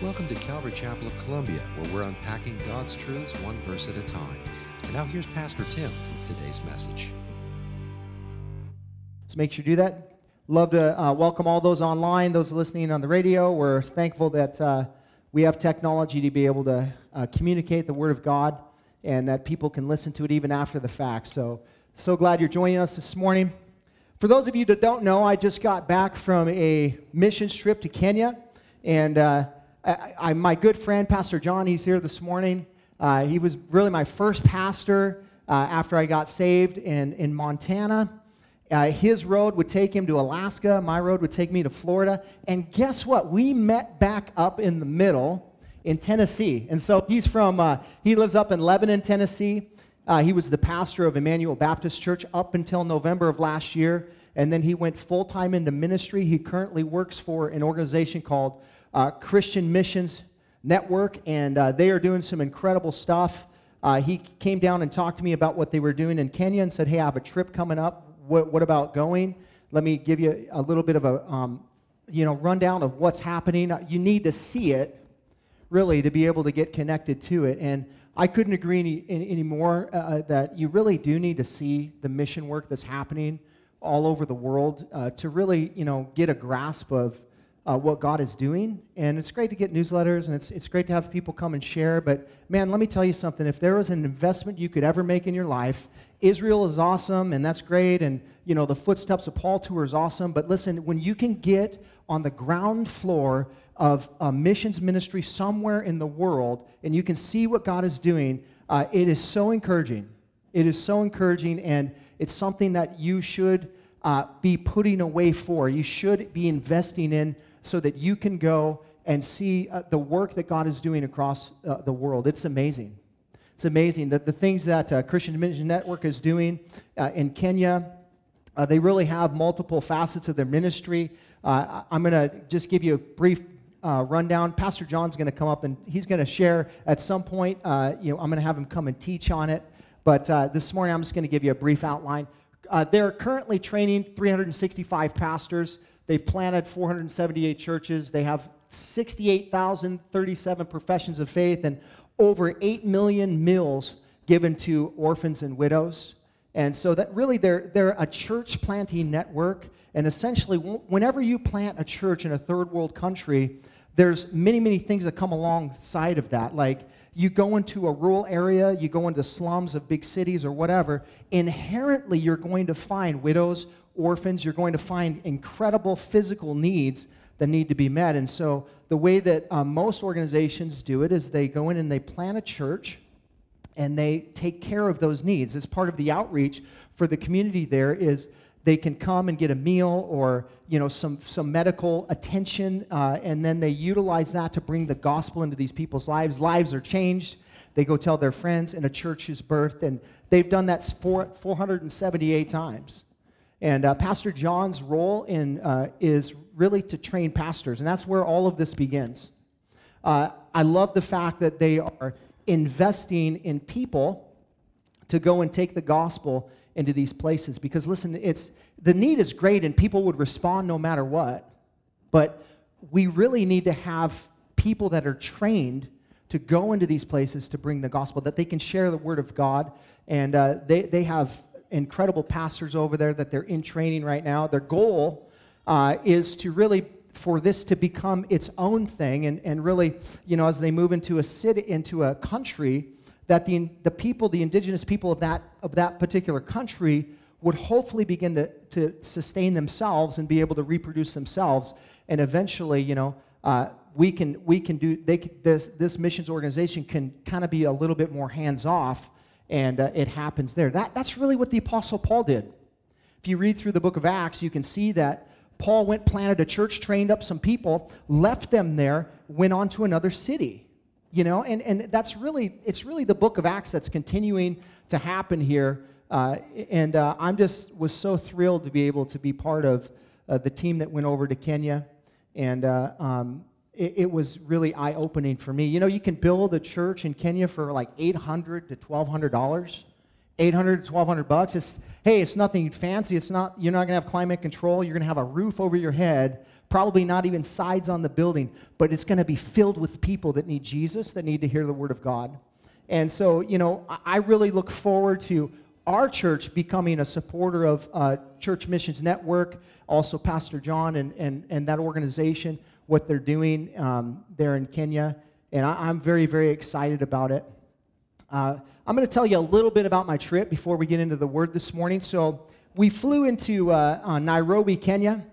Welcome to Calvary Chapel of Columbia, where we're unpacking God's truths one verse at a time. And now here's Pastor Tim with today's message. So make sure you do that. Love to uh, welcome all those online, those listening on the radio. We're thankful that uh, we have technology to be able to uh, communicate the Word of God and that people can listen to it even after the fact. So, so glad you're joining us this morning. For those of you that don't know, I just got back from a mission trip to Kenya. And uh, I, I, my good friend, Pastor John, he's here this morning. Uh, he was really my first pastor uh, after I got saved in, in Montana. Uh, his road would take him to Alaska. My road would take me to Florida. And guess what? We met back up in the middle in Tennessee. And so he's from, uh, he lives up in Lebanon, Tennessee. Uh, he was the pastor of Emmanuel Baptist Church up until November of last year. And then he went full time into ministry. He currently works for an organization called uh, Christian Missions Network, and uh, they are doing some incredible stuff. Uh, he came down and talked to me about what they were doing in Kenya and said, Hey, I have a trip coming up. What, what about going? Let me give you a little bit of a um, you know, rundown of what's happening. You need to see it, really, to be able to get connected to it. And I couldn't agree any, any, any more uh, uh, that you really do need to see the mission work that's happening all over the world uh, to really, you know, get a grasp of uh, what God is doing. And it's great to get newsletters and it's, it's great to have people come and share. But man, let me tell you something. If there was an investment you could ever make in your life, Israel is awesome and that's great. And, you know, the Footsteps of Paul tour is awesome. But listen, when you can get on the ground floor of a missions ministry somewhere in the world and you can see what God is doing, uh, it is so encouraging. It is so encouraging and it's something that you should uh, be putting away for. You should be investing in so that you can go and see uh, the work that God is doing across uh, the world. It's amazing. It's amazing that the things that uh, Christian Mission Network is doing uh, in Kenya, uh, they really have multiple facets of their ministry. Uh, I'm going to just give you a brief rundown. Pastor John's going to come up and he's going to share at some point. you know, I'm going to have him come and teach on it. But this morning, I'm just going to give you a brief outline. they're currently training 365 pastors. They've planted 478 churches. They have 68,037 professions of faith and over 8 million meals given to orphans and widows. And so that really they're, they're a church planting network. And essentially, whenever you plant a church in a third world country, there's many, many things that come alongside of that. Like you go into a rural area, you go into slums of big cities or whatever, inherently you're going to find widows orphans, you're going to find incredible physical needs that need to be met. And so, the way that um, most organizations do it is they go in and they plan a church and they take care of those needs. As part of the outreach for the community, there is they can come and get a meal or you know some some medical attention, uh, and then they utilize that to bring the gospel into these people's lives. Lives are changed. They go tell their friends, and a church is birthed, and they've done that 478 times. And uh, Pastor John's role in, uh, is really to train pastors, and that's where all of this begins. Uh, I love the fact that they are investing in people to go and take the gospel into these places because listen it's the need is great and people would respond no matter what but we really need to have people that are trained to go into these places to bring the gospel that they can share the word of god and uh, they, they have incredible pastors over there that they're in training right now. Their goal uh, is to really for this to become its own thing and, and really, you know, as they move into a city, into a country, that the, the people, the indigenous people of that, of that particular country would hopefully begin to, to sustain themselves and be able to reproduce themselves. And eventually, you know, uh, we can, we can do, they can, this, this missions organization can kind of be a little bit more hands off and uh, it happens there. That, that's really what the Apostle Paul did. If you read through the book of Acts, you can see that Paul went, planted a church, trained up some people, left them there, went on to another city. You know, and, and that's really, it's really the book of Acts that's continuing to happen here. Uh, and uh, I'm just was so thrilled to be able to be part of uh, the team that went over to Kenya. And uh, um, it, it was really eye opening for me. You know, you can build a church in Kenya for like 800 to $1,200. 800 to 1200 bucks it's hey it's nothing fancy it's not you're not going to have climate control you're going to have a roof over your head probably not even sides on the building, but it's going to be filled with people that need Jesus, that need to hear the Word of God. And so, you know, I really look forward to our church becoming a supporter of uh, Church Missions Network, also Pastor John and, and, and that organization, what they're doing um, there in Kenya. And I, am very, very excited about it. Uh, I'm going to tell you a little bit about my trip before we get into the word this morning. So, we flew into uh, uh, Nairobi, Kenya,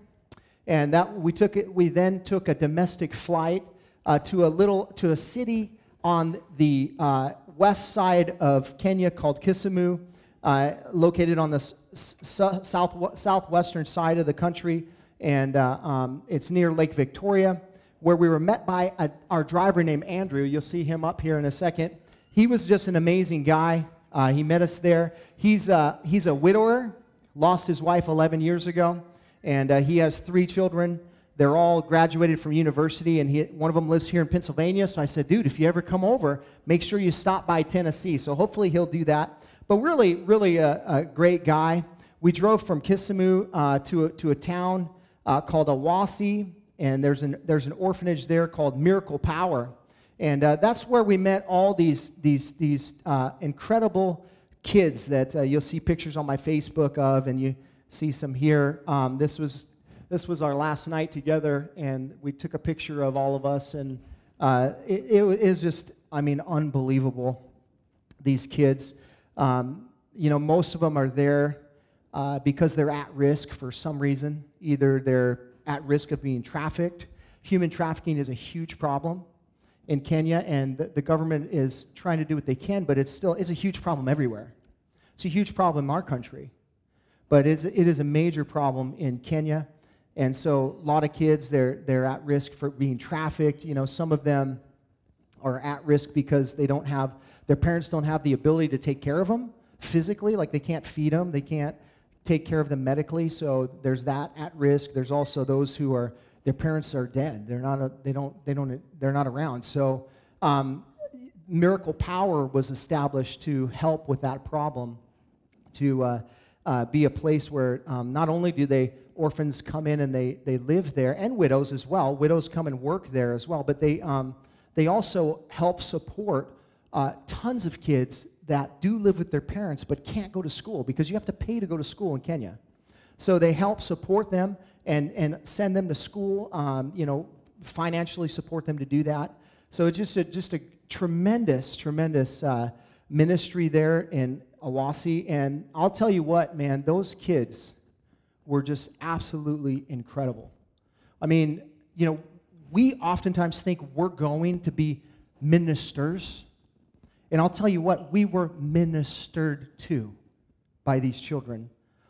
and that we took it, we then took a domestic flight uh, to a little to a city on the uh, west side of Kenya called Kisumu, uh, located on the s- s- south southwestern side of the country, and uh, um, it's near Lake Victoria, where we were met by a, our driver named Andrew. You'll see him up here in a second. He was just an amazing guy. he met us there. He's he's a widower lost his wife 11 years ago, and uh, he has three children. They're all graduated from university, and he, one of them lives here in Pennsylvania. So I said, dude, if you ever come over, make sure you stop by Tennessee. So hopefully he'll do that. But really, really a, a great guy. We drove from Kisumu uh, to, a, to a town uh, called Awasi, and there's an, there's an orphanage there called Miracle Power. And uh, that's where we met all these, these, these uh, incredible kids that uh, you'll see pictures on my Facebook of, and you see some here. Um, this was this was our last night together, and we took a picture of all of us, and uh, it, it is just, I mean, unbelievable. These kids, um, you know, most of them are there uh, because they're at risk for some reason. Either they're at risk of being trafficked. Human trafficking is a huge problem in Kenya, and the, the government is trying to do what they can, but it's still it's a huge problem everywhere. It's a huge problem in our country, but it's, it is a major problem in Kenya. And so a lot of kids, they're, they're at risk for being trafficked. You know, some of them are at risk because they don't have, their parents don't have the ability to take care of them physically, like they can't feed them, they can't take care of them medically. So there's that at risk. There's also those who are, their parents are dead. They're not, a, they don't, they don't, they're not around. So um, Miracle Power was established to help with that problem to uh, uh, be a place where um, not only do they orphans come in and they, they live there, and widows as well. Widows come and work there as well, but they, um, they also help support uh, tons of kids that do live with their parents but can't go to school because you have to pay to go to school in Kenya. So they help support them and, and send them to school, um, you know, financially support them to do that. So it's just a, just a tremendous, tremendous uh, ministry there in Awasi. And I'll tell you what, man, those kids were just absolutely incredible. I mean, you know, we oftentimes think we're going to be ministers. And I'll tell you what, we were ministered to by these children.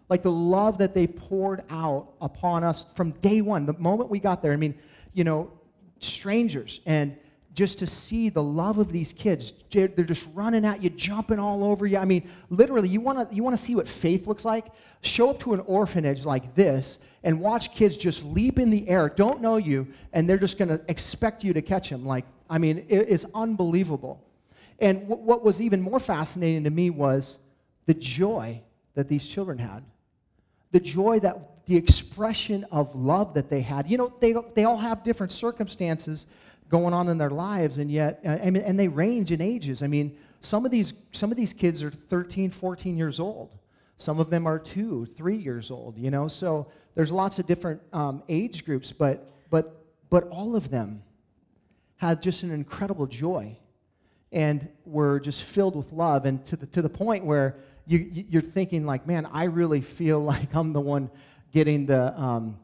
Like the love that they poured out upon us from day one, the moment we got there. I mean, you know, strangers and just to see the love of these kids. They're just running at you, jumping all over you. I mean, literally, you want to you want to see what faith looks like? Show up to an orphanage like this and watch kids just leap in the air, don't know you, and they're just going to expect you to catch them. Like, I mean, it is unbelievable. And w- what was even more fascinating to me was the joy that these children had. The joy that the expression of love that they had. You know, they, they all have different circumstances going on in their lives and yet uh, I mean, and they range in ages i mean some of these some of these kids are 13 14 years old some of them are two three years old you know so there's lots of different um, age groups but but but all of them had just an incredible joy and were just filled with love and to the to the point where you you're thinking like man i really feel like i'm the one getting the um,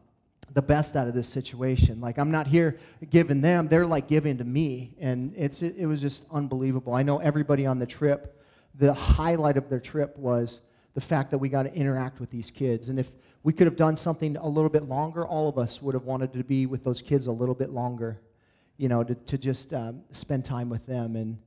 the best out of this situation. Like I'm not here giving them; they're like giving to me, and it's it, it, was just unbelievable. I know everybody on the trip. The highlight of their trip was the fact that we got to interact with these kids, and if we could have done something a little bit longer, all of us would have wanted to be with those kids a little bit longer, you know, to, to just um, spend time with them. And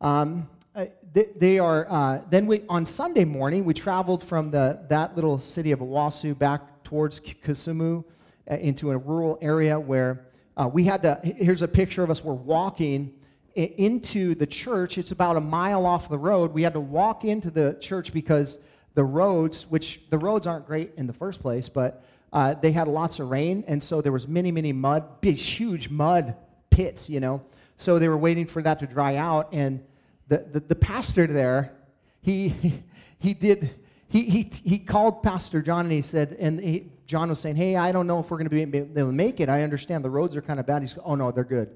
um, uh, they, they, are. Uh, then we on Sunday morning we traveled from the that little city of Awasu back towards Kisumu uh, into a rural area where uh, we had to. Here's a picture of us. We're walking into the church. It's about a mile off the road. We had to walk into the church because the roads, which the roads aren't great in the first place, but uh, they had lots of rain, and so there was many, many mud, big, huge mud pits, you know. So they were waiting for that to dry out, and the, the, the pastor there, he, he, did, he, he, he called Pastor John and he said, and he, John was saying, hey, I don't know if we're going to be able to make it. I understand the roads are kind of bad. He's, oh, no, they're good.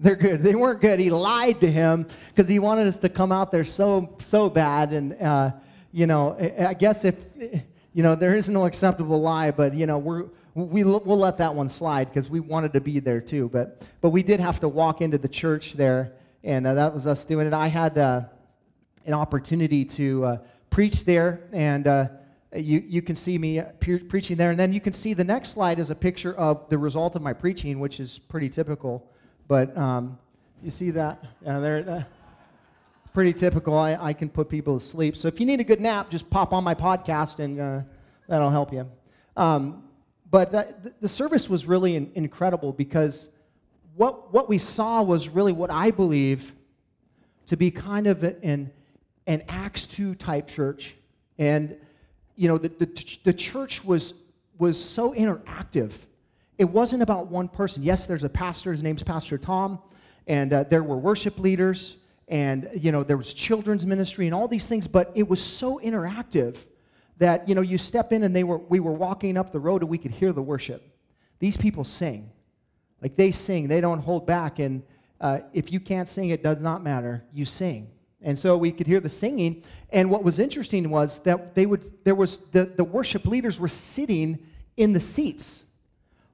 They're good. They weren't good. He lied to him because he wanted us to come out there so, so bad. And, uh, you know, I guess if, you know, there is no acceptable lie, but, you know, we're, we, we'll let that one slide because we wanted to be there too. But, but we did have to walk into the church there, and uh, that was us doing it. I had uh, an opportunity to uh, preach there, and uh, you, you can see me pre- preaching there. And then you can see the next slide is a picture of the result of my preaching, which is pretty typical. But um, you see that? Yeah, there. Uh, pretty typical. I, I can put people to sleep. So if you need a good nap, just pop on my podcast and uh, that'll help you. Um, but that, the service was really incredible because what, what we saw was really what I believe to be kind of an, an Acts 2 type church. And, you know, the, the, the church was, was so interactive. It wasn't about one person. Yes, there's a pastor, his name's Pastor Tom, and uh, there were worship leaders and you know there was children's ministry and all these things but it was so interactive that you know you step in and they were we were walking up the road and we could hear the worship. These people sing. Like they sing. They don't hold back. And uh, if you can't sing it does not matter. You sing. And so we could hear the singing. And what was interesting was that they would there was the, the worship leaders were sitting in the seats.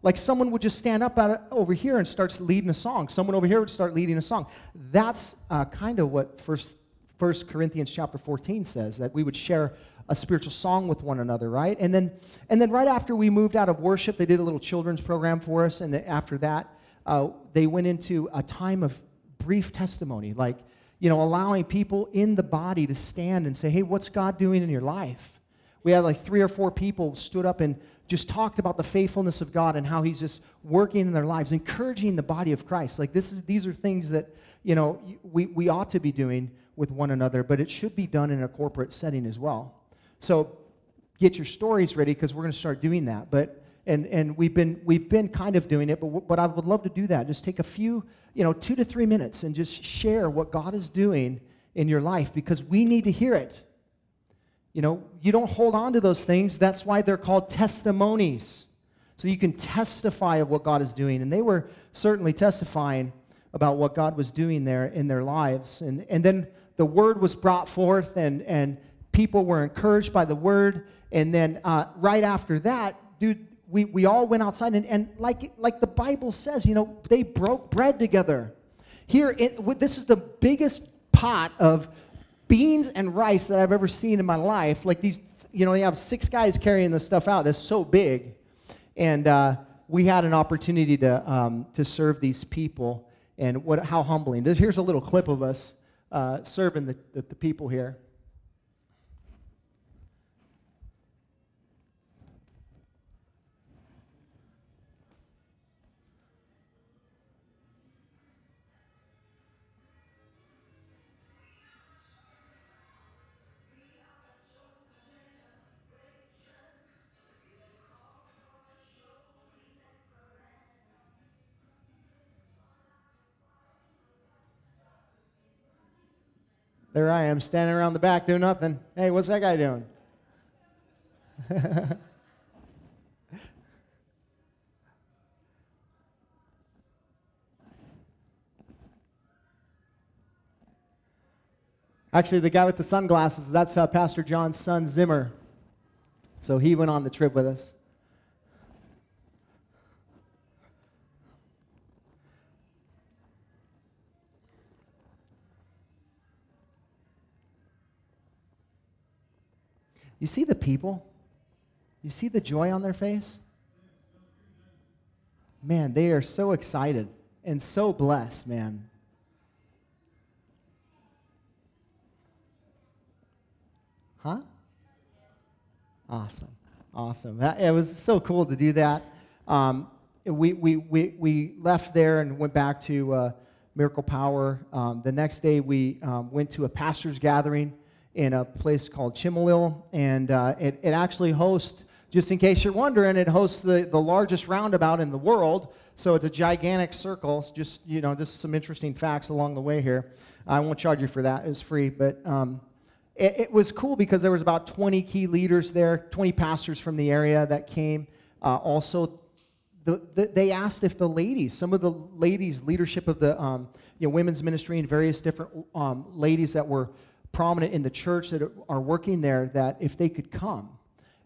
Like someone would just stand up over here and starts leading a song. Someone over here would start leading a song. That's uh, kind of what First, First Corinthians chapter 14 says, that we would share a spiritual song with one another, right? And then, and then right after we moved out of worship, they did a little children's program for us. And after that, uh, they went into a time of brief testimony, like, you know, allowing people in the body to stand and say, hey, what's God doing in your life? We had like three or four people stood up and just talked about the faithfulness of God and how He's just working in their lives, encouraging the body of Christ. Like this is these are things that you know we, we ought to be doing with one another, but it should be done in a corporate setting as well. So get your stories ready because we're going to start doing that. But and and we've been we've been kind of doing it, but but I would love to do that. Just take a few, you know, two to three minutes and just share what God is doing in your life because we need to hear it. You know, you don't hold on to those things. That's why they're called testimonies. So you can testify of what God is doing. And they were certainly testifying about what God was doing there in their lives. And, and then the word was brought forth, and, and people were encouraged by the word. And then uh, right after that, dude, we, we all went outside. And, and like, like the Bible says, you know, they broke bread together. Here, it, this is the biggest pot of beans and rice that I've ever seen in my life. Like these, you know, you have six guys carrying this stuff out. It's so big. And uh, we had an opportunity to, um, to serve these people. And what, how humbling. Here's a little clip of us uh, serving the, the, the people here. There I am standing around the back doing nothing. Hey, what's that guy doing? Actually, the guy with the sunglasses, that's uh, Pastor John's son, Zimmer. So he went on the trip with us. You see the people? You see the joy on their face? Man, they are so excited and so blessed, man. Huh? Awesome. Awesome. It was so cool to do that. Um, we, we, we, we left there and went back to uh, Miracle Power. Um, the next day, we um, went to a pastor's gathering in a place called Chimolil, and uh, it, it actually hosts just in case you're wondering, it hosts the, the largest roundabout in the world. So it's a gigantic circle. It's just, you know, just some interesting facts along the way here. I won't charge you for that. It's free. But um, it, it, was cool because there was about 20 key leaders there, 20 pastors from the area that came. Uh, also, the, the, they asked if the ladies, some of the ladies, leadership of the um, you know, women's ministry and various different um, ladies that were prominent in the church that are working there, that if they could come.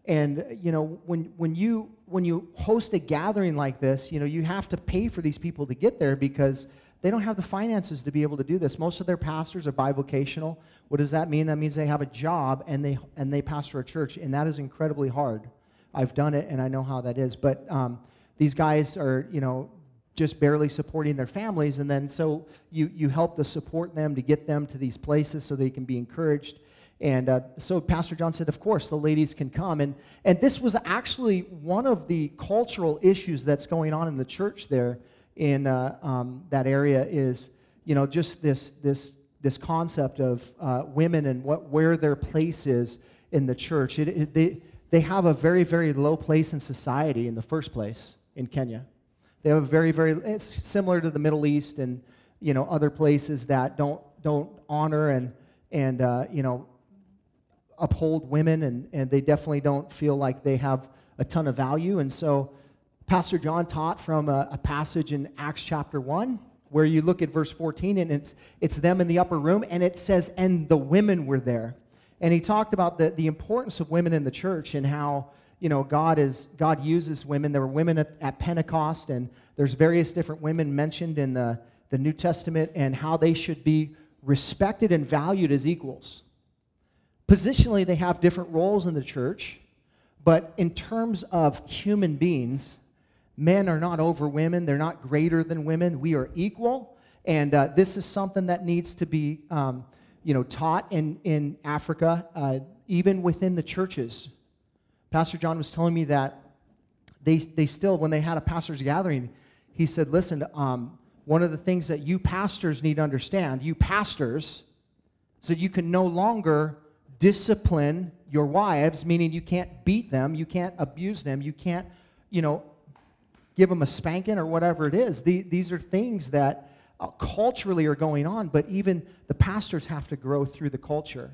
And you know, when when you when you host a gathering like this, you know, you have to pay for these people to get there because they don't have the finances to be able to do this. Most of their pastors are bivocational. What does that mean? That means they have a job and they and they pastor a church, and that is incredibly hard. I've done it and I know how that is. But um, these guys are, you know, just barely supporting their families, and then so you you help to support them to get them to these places so they can be encouraged. And uh, so Pastor John said, of course, the ladies can come. And, and this was actually one of the cultural issues that's going on in the church there in uh, um, that area is, you know, just this, this, this concept of uh, women and what, where their place is in the church. It, it, they, they have a very, very low place in society in the first place in Kenya. They have very, very, it's similar to the Middle East and, you know, other places that don't, don't honor and, and uh, you know, uphold women, and, and they definitely don't feel like they have a ton of value. And so, Pastor John taught from a, a passage in Acts chapter 1 where you look at verse 14 and it's, it's them in the upper room and it says, and the women were there. And he talked about the, the importance of women in the church and how, you know, God is God uses women. There were women at, at Pentecost, and there's various different women mentioned in the, the New Testament and how they should be respected and valued as equals. Positionally, they have different roles in the church, but in terms of human beings, men are not over women, they're not greater than women. We are equal, and uh, this is something that needs to be um, you know, taught in, in Africa, uh, even within the churches. Pastor John was telling me that they, they still, when they had a pastor's gathering, he said, Listen, um, one of the things that you pastors need to understand, you pastors, is that you can no longer discipline your wives, meaning you can't beat them, you can't abuse them, you can't, you know, give them a spanking or whatever it is. The, these are things that uh, culturally are going on, but even the pastors have to grow through the culture.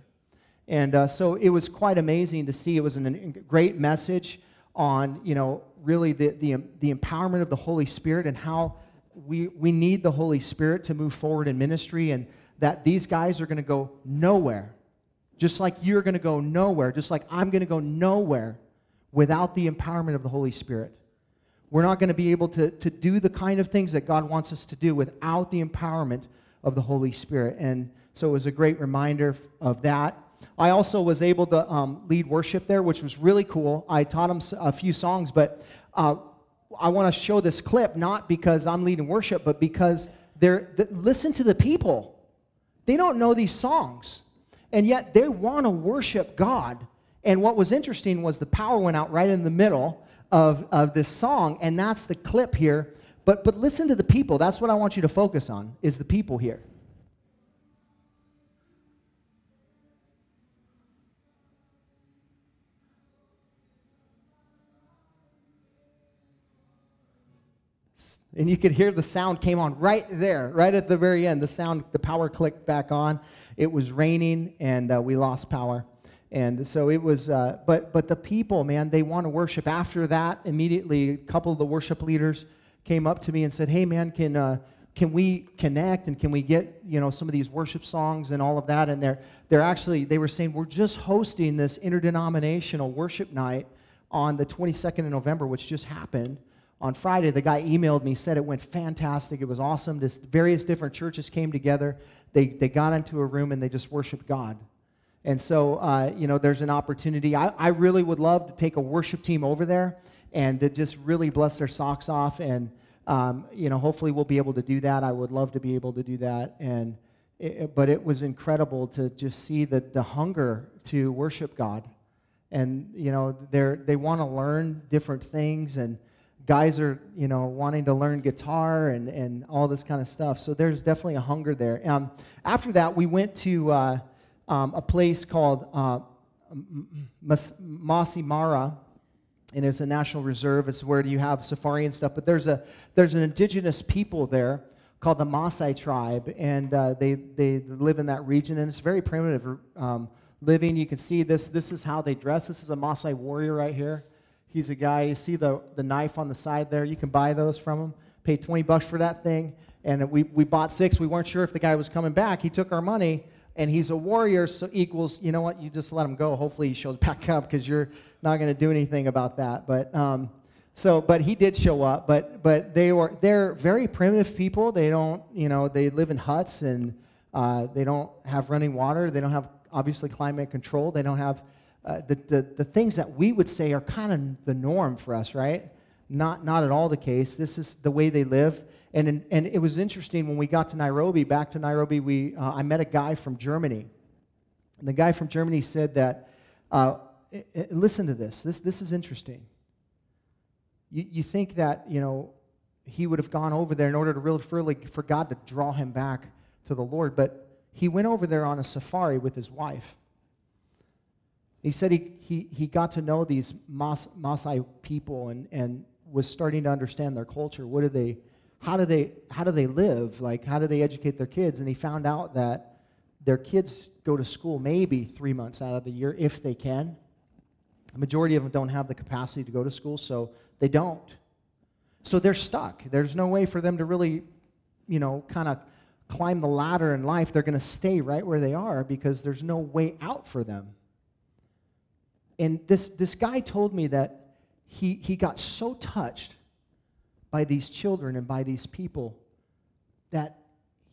And uh, so it was quite amazing to see. It was a great message on, you know, really the, the, the empowerment of the Holy Spirit and how we, we need the Holy Spirit to move forward in ministry and that these guys are going to go nowhere just like you're going to go nowhere, just like I'm going to go nowhere without the empowerment of the Holy Spirit. We're not going to be able to, to do the kind of things that God wants us to do without the empowerment of the Holy Spirit. And so it was a great reminder of that. I also was able to um, lead worship there, which was really cool. I taught them a few songs, but uh, I want to show this clip not because I'm leading worship, but because they're, listen to the people. They don't know these songs and yet they want to worship God. And what was interesting was the power went out right in the middle of, of this song, and that's the clip here. But, but listen to the people. That's what I want you to focus on, is the people here. And you could hear the sound came on right there, right at the very end. The sound, the power clicked back on. It was raining and uh, we lost power. And so it was, uh, but, but the people, man, they want to worship. After that, immediately, a couple of the worship leaders came up to me and said, Hey, man, can, uh, can we connect and can we get, you know, some of these worship songs and all of that? And they're, they're actually, they were saying, We're just hosting this interdenominational worship night on the 22nd of November, which just happened on Friday, the guy emailed me, said it went fantastic. It was awesome. This various different churches came together. They, they got into a room and they just worshiped God. And so, uh, you know, there's an opportunity. I, I really would love to take a worship team over there and to just really bless their socks off. And, um, you know, hopefully we'll be able to do that. I would love to be able to do that. And, it, but it was incredible to just see the, the hunger to worship God. And, you know, they're, they want to learn different things and, guys are you know wanting to learn guitar and, and all this kind of stuff so there's definitely a hunger there um, after that we went to uh, um, a place called uh, Mara and it's a national reserve. It's where you have safari and stuff. But there's a there's an indigenous people there called the Maasai tribe, and uh, they they live in that region, and it's very primitive um, living. You can see this. This is how they dress. This is a Maasai warrior right here. He's a guy. You see the the knife on the side there. You can buy those from him. Pay 20 bucks for that thing, and we we bought six. We weren't sure if the guy was coming back. He took our money and he's a warrior, so equals, you know what, you just let him go. Hopefully he shows back up because you're not going to do anything about that. But um, so, but he did show up. But but they were they're very primitive people. They don't, you know, they live in huts and uh, they don't have running water. They don't have obviously climate control. They don't have uh, the, the the things that we would say are kind of the norm for us, right? Not not at all the case. This is the way they live. And, and it was interesting when we got to Nairobi, back to Nairobi, we, uh, I met a guy from Germany. And the guy from Germany said that, uh, listen to this. this, this is interesting. You, you think that, you know, he would have gone over there in order to really, really for God to draw him back to the Lord, but he went over there on a safari with his wife. He said he, he, he got to know these Mas, Maasai people and, and was starting to understand their culture. What do they, how do they how do they live? Like how do they educate their kids? And he found out that their kids go to school maybe three months out of the year if they can. The majority of them don't have the capacity to go to school so they don't. So they're stuck. There's no way for them to really you know kind of climb the ladder in life. They're going to stay right where they are because there's no way out for them and this this guy told me that he he got so touched by these children and by these people that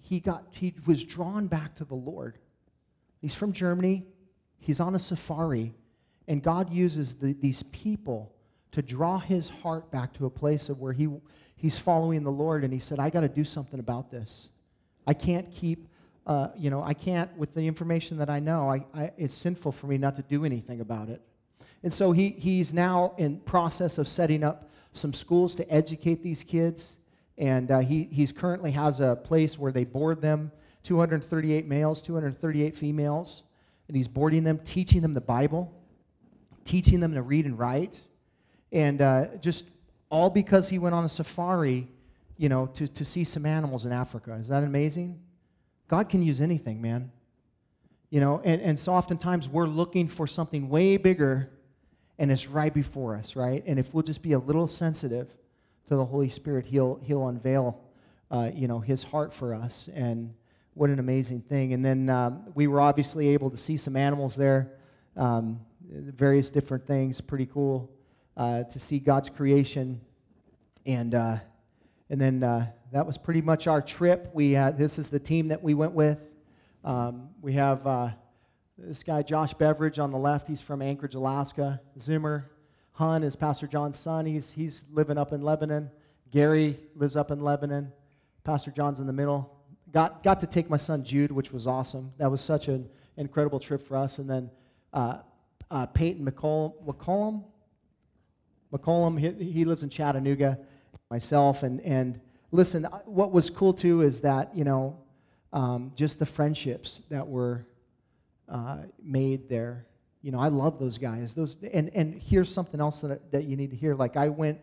he got he was drawn back to the Lord. He's from Germany. He's on a safari, and God uses the, these people to draw his heart back to a place of where he he's following the Lord. And he said, "I got to do something about this. I can't keep." Uh, you know, I can't, with the information that I know, I, I, it's sinful for me not to do anything about it. And so he, he's now in process of setting up some schools to educate these kids. And uh, he he's currently has a place where they board them 238 males, 238 females. And he's boarding them, teaching them the Bible, teaching them to read and write. And uh, just all because he went on a safari, you know, to, to see some animals in Africa. Is that amazing? God can use anything, man. You know, and, and so oftentimes we're looking for something way bigger and it's right before us, right? And if we'll just be a little sensitive to the Holy Spirit, He'll He'll unveil, uh, you know, His heart for us. And what an amazing thing! And then um, we were obviously able to see some animals there, um, various different things. Pretty cool uh, to see God's creation, and uh, and then uh, that was pretty much our trip. We this is the team that we went with. Um, we have uh, this guy, Josh Beveridge, on the left, he's from Anchorage, Alaska. Zimmer Hun is Pastor John's son. He's, he's living up in Lebanon. Gary lives up in Lebanon. Pastor John's in the middle. Got, got to take my son Jude, which was awesome. That was such an incredible trip for us. And then uh, uh, Peyton McCollum, McCollum, McCollum he, he, lives in Chattanooga, myself. And, and listen, what was cool too is that, you know, um, just the friendships that were uh, made there. You know, I love those guys. Those and and here's something else that that you need to hear. Like I went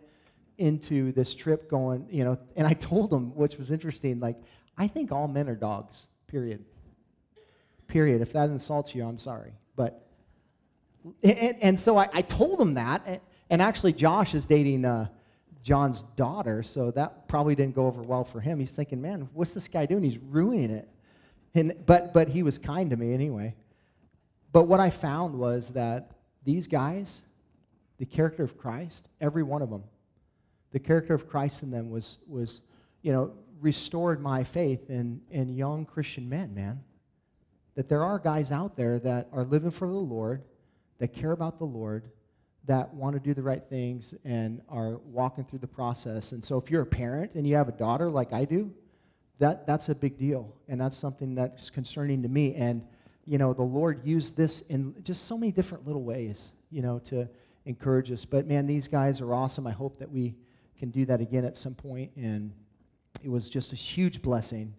into this trip going, you know, and I told them, which was interesting. Like I think all men are dogs. Period. Period. If that insults you, I'm sorry, but. And, and so I, I, told them that, and, actually Josh is dating uh, John's daughter, so that probably didn't go over well for him. He's thinking, man, what's this guy doing? He's ruining it. And, but, but he was kind to me anyway. But what I found was that these guys, the character of Christ, every one of them, the character of Christ in them was, was you know, restored my faith in, in young Christian men, man. That there are guys out there that are living for the Lord, that care about the Lord, that want to do the right things and are walking through the process. And so if you're a parent and you have a daughter like I do, that, that's a big deal. And that's something that's concerning to me. And you know, the Lord used this in just so many different little ways, you know, to encourage us. But man, these guys are awesome. I hope that we can do that again at some point. And it was just a huge blessing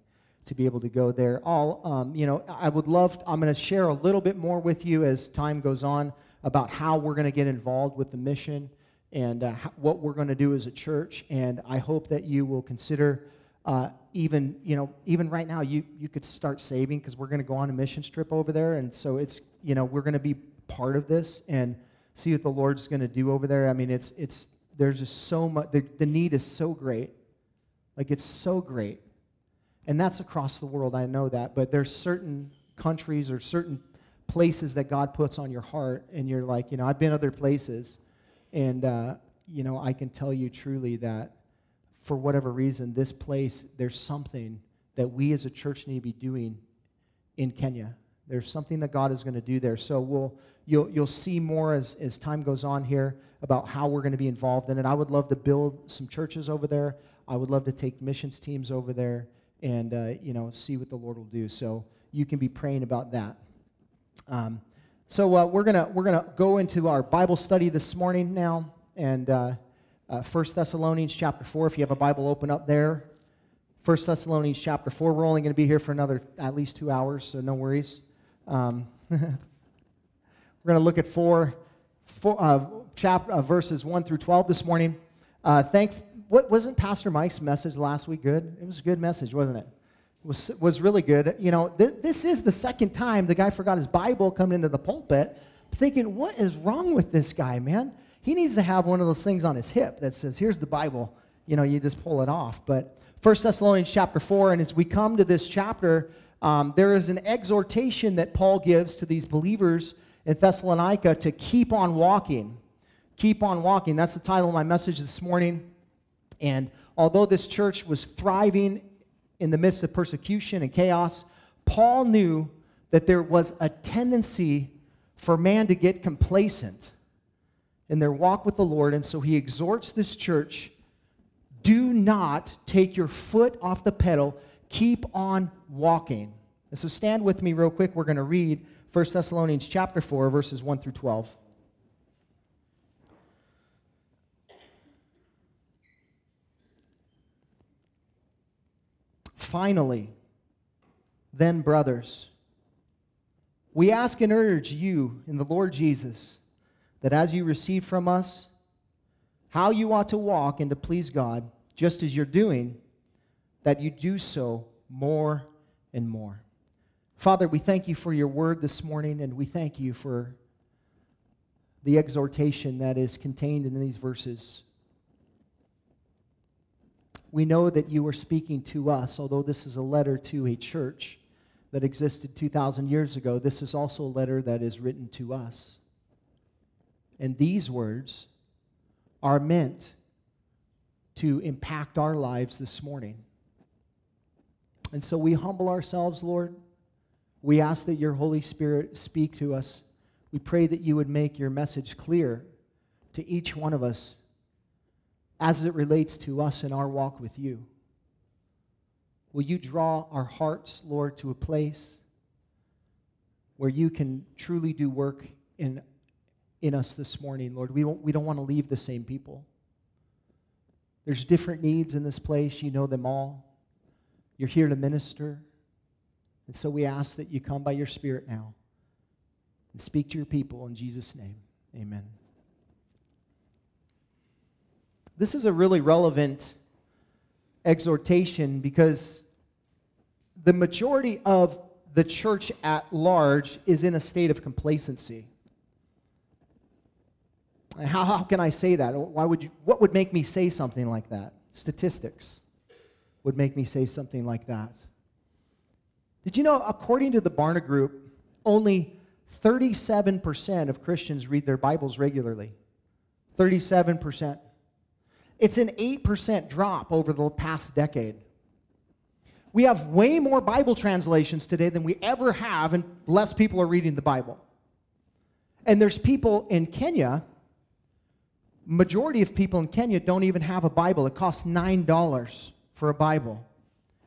to be able to go there. All, um, you know, I would love, I'm going to share a little bit more with you as time goes on about how we're going to get involved with the mission and uh, what we're going to do as a church. And I hope that you will consider. Uh, even you know even right now you you could start saving because we're going to go on a mission trip over there and so it's you know we're going to be part of this and see what the lord's going to do over there. I mean it's it's there's just so much the, the need is so great. Like it's so great. And that's across the world i know that but there's certain countries or certain places that god puts on your heart and you're like you know i've been other places and uh, you know i can tell you truly that for whatever reason, this place, there's something that we as a church need to be doing in Kenya. There's something that God is going to do there. So we'll, you'll, you'll see more as, as time goes on here about how we're going to be involved in it. I would love to build some churches over there. I would love to take missions teams over there and, uh, you know, see what the Lord will do. So you can be praying about that. Um, so uh, we're going to we're gonna go into our Bible study this morning now. And... Uh, uh, 1 Thessalonians chapter 4, if you have a Bible, open up there. 1 Thessalonians chapter 4. We're only going to be here for another at least two hours, so no worries. Um, we're going to look at four, four uh, chap, uh, verses 1 through 12 this morning. Uh, thank, what, wasn't Pastor Mike's message last week good? It was a good message, wasn't it? It was, was really good. You know, th- this is the second time the guy forgot his Bible coming into the pulpit, thinking, what is wrong with this guy, man? He needs to have one of those things on his hip that says, here's the Bible. You know, you just pull it off. But 1 Thessalonians chapter 4, and as we come to this chapter, um, there is an exhortation that Paul gives to these believers in Thessalonica to keep on walking. Keep on walking. That's the title of my message this morning. And although this church was thriving in the midst of persecution and chaos, Paul knew that there was a tendency for man to get complacent in their walk with the Lord. And so he exhorts this church do not take your foot off the pedal, keep on walking. And so stand with me real quick. We're going to read 1 Thessalonians chapter 4, verses 1 through 12. Finally, then, brothers, we ask and urge you in the Lord Jesus that as you receive from us how you ought to walk and to please God, just as you're doing, that you do so more and more. Father, we thank you for your word this morning, and we thank you for the exhortation that is contained in these verses. We know that you are speaking to us, although this is a letter to a church that existed 2,000 years ago. This is also a letter that is written to us. And these words are meant to impact our lives this morning. And so we humble ourselves, Lord. We ask that your Holy Spirit speak to us. We pray that you would make your message clear to each one of us as it relates to us in our walk with you. Will you draw our hearts, Lord, to a place where you can truly do work in in us this morning, Lord. We don't, we don't want to leave the same people. There's different needs in this place. You know them all. You're here to minister. And so we ask that you come by your Spirit now and speak to your people in Jesus' name. Amen. This is a really relevant exhortation because the majority of the church at large is in a state of complacency. How, how can I say that? Why would you, what would make me say something like that? Statistics would make me say something like that. Did you know, according to the Barna Group, only 37% of Christians read their Bibles regularly? 37%. It's an 8% drop over the past decade. We have way more Bible translations today than we ever have, and less people are reading the Bible. And there's people in Kenya majority of people in Kenya don't even have a Bible. It costs $9 for a Bible.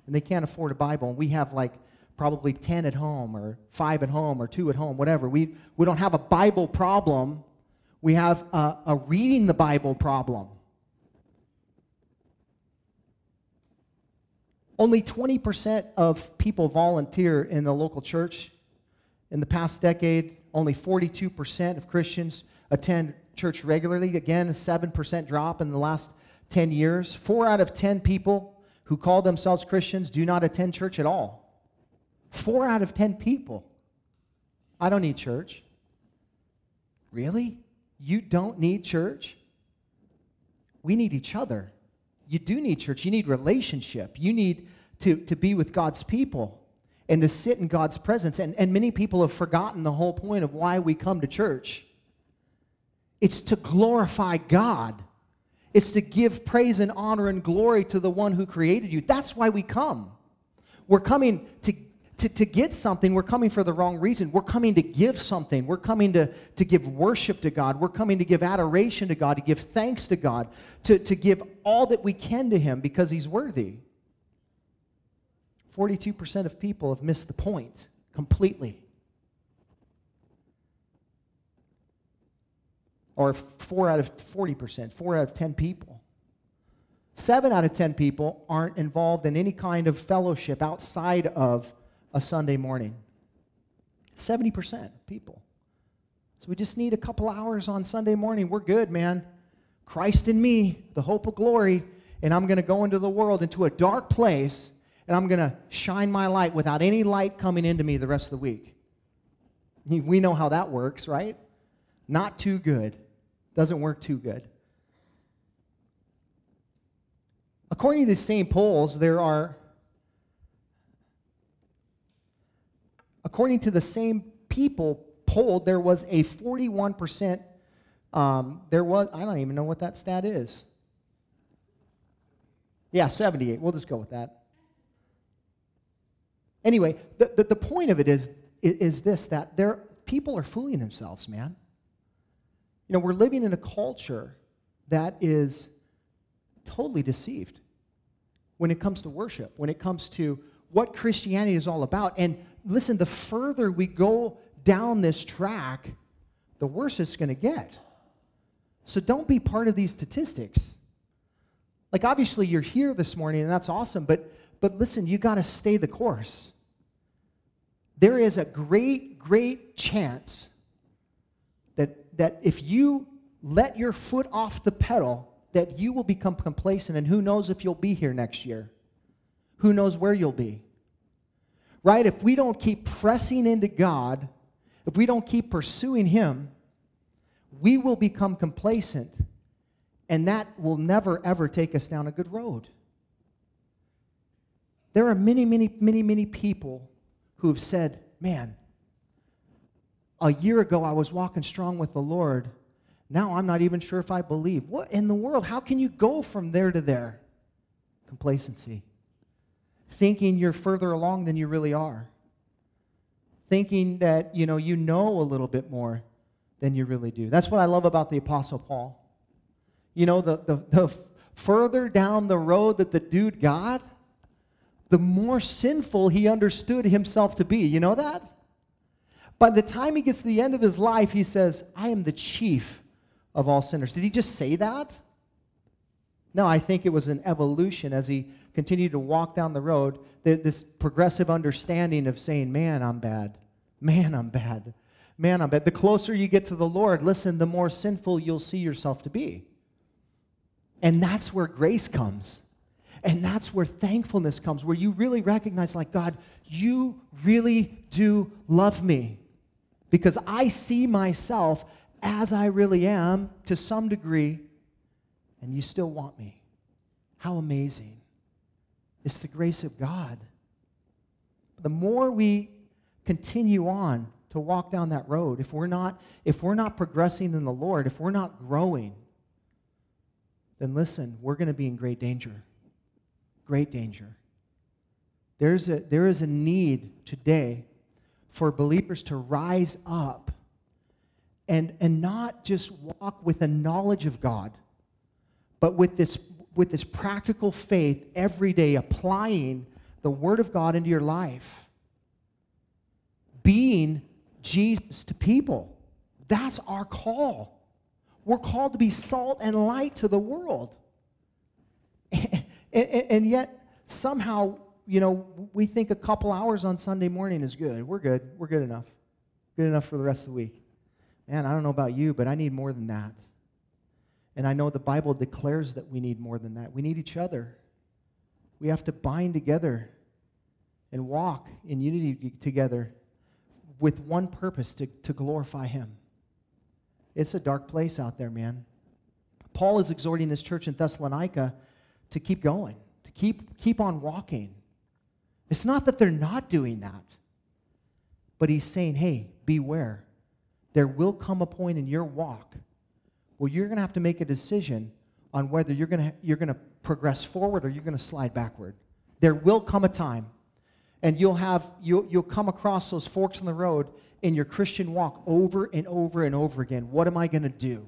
And they can't afford a Bible. And we have like probably 10 at home or 5 at home or 2 at home, whatever. We, we don't have a Bible problem. We have a, a reading the Bible problem. Only 20% of people volunteer in the local church. In the past decade, only 42% of Christians attend church regularly. Again, a 7% drop in the last 10 years. Four out of 10 people who call themselves Christians do not attend church at all. Four out of 10 people. I don't need church. Really? You don't need church? We need each other. You do need church. You need relationship. You need to, to be with God's people and to sit in God's presence. And, and many people have forgotten the whole point of why we come to church. It's to glorify God. It's to give praise and honor and glory to the one who created you. That's why we come. We're coming to to, to get something, we're coming for the wrong reason. We're coming to give something. We're coming to, to give worship to God. We're coming to give adoration to God, to give thanks to God, to, to give all that we can to Him because He's worthy. 42% of people have missed the point completely. Or 4 out of 40%, 4 out of 10 people. Seven out of 10 people aren't involved in any kind of fellowship outside of a Sunday morning. 70% of people. So we just need a couple hours on Sunday morning. We're good, man. Christ in me, the hope of glory, and I'm going to go into the world, into a dark place, and I'm going to shine my light without any light coming into me the rest of the week. We know how that works, right? Not too good. Doesn't work too good. According to the same polls, there are according to the same people polled, there was a 41%. Um, there was, I don't even know what that stat is. Yeah, 78. We'll just go with that. Anyway, the, the, the point of it is, is this that there, people are fooling themselves, man. You know, we're living in a culture that is totally deceived when it comes to worship, when it comes to what Christianity is all about. And listen, the further we go down this track, the worse it's going to get. So don't be part of these statistics. Like, obviously, you're here this morning, and that's awesome, but, but listen, you got to stay the course. There is a great, great chance that if you let your foot off the pedal, that you will become complacent, and who knows if you'll be here next year. Who knows where you'll be right? If we don't keep pressing into God, if we don't keep pursuing Him, we will become complacent, and that will never, ever take us down a good road. There are many, many, many, many people who have said, Man, a year ago I was walking strong with the Lord. Now I'm not even sure if I believe. What in the world? How can you go from there to there? Complacency thinking you're further along than you really are. Thinking that, you know, you know a little bit more than you really do. That's what I love about the Apostle Paul. You know, the, the, the further down the road that the dude got, the more sinful he understood himself to be. You know that? By the time he gets to the end of his life, he says, I am the chief of all sinners. Did he just say that? No, I think it was an evolution as he continued to walk down the road, this progressive understanding of saying, Man, I'm bad. Man, I'm bad. Man, I'm bad. The closer you get to the Lord, listen, the more sinful you'll see yourself to be. And that's where grace comes. And that's where thankfulness comes, where you really recognize, like, God, you really do love me. Because I see myself as I really am to some degree, and you still want me. How amazing. It's the grace of God. The more we continue on to walk down that road, if we're not, if we're not progressing in the Lord, if we're not growing, then listen, we're going to be in great danger. Great danger. There's a, there is a need today for believers to rise up and, and not just walk with a knowledge of God, but with this with this practical faith every day, applying the Word of God into your life, being Jesus to people. That's our call. We're called to be salt and light to the world. And, and, and, yet, somehow, you know, we think a couple hours on Sunday morning is good. We're good. We're good enough. Good enough for the rest of the week. man, I don't know about you, but I need more than that. And I know the Bible declares that we need more than that. We need each other. We have to bind together and walk in unity together with one purpose to, to glorify Him. It's a dark place out there, man. Paul is exhorting this church in Thessalonica to keep going, to keep, keep on walking. It's not that they're not doing that, but he's saying, hey, beware. There will come a point in your walk where you're going to have to make a decision on whether you're going to, you're going to progress forward or you're going to slide backward. There will come a time, and you'll, have, you'll, you'll come across those forks in the road in your Christian walk over and over and over again. What am I going to do?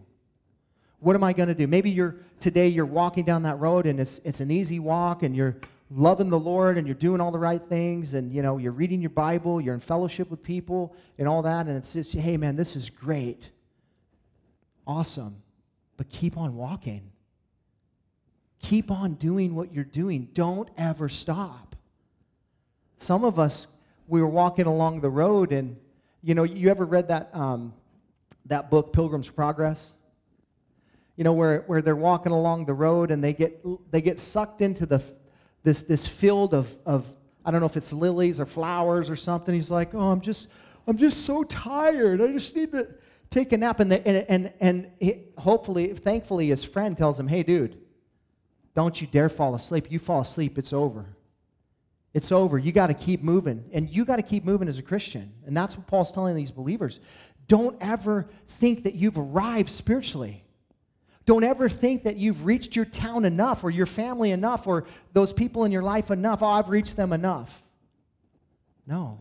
What am I going to do? Maybe you're today you're walking down that road and it's it's an easy walk and you're loving the Lord and you're doing all the right things and you know you're reading your Bible, you're in fellowship with people and all that and it's just hey man, this is great. Awesome. But keep on walking. Keep on doing what you're doing. Don't ever stop. Some of us we were walking along the road and you know, you ever read that um, that book Pilgrim's Progress? you know, where, where they're walking along the road and they get, they get sucked into the, this, this field of, of, I don't know if it's lilies or flowers or something. He's like, oh, I'm just, I'm just so tired. I just need to take a nap. And, the, and, and, and he, hopefully, thankfully, his friend tells him, hey, dude, don't you dare fall asleep. You fall asleep, it's over. It's over. You got to keep moving. And you got to keep moving as a Christian. And that's what Paul's telling these believers. Don't ever think that you've arrived spiritually. Don't ever think that you've reached your town enough or your family enough or those people in your life enough. Oh, I've reached them enough. No,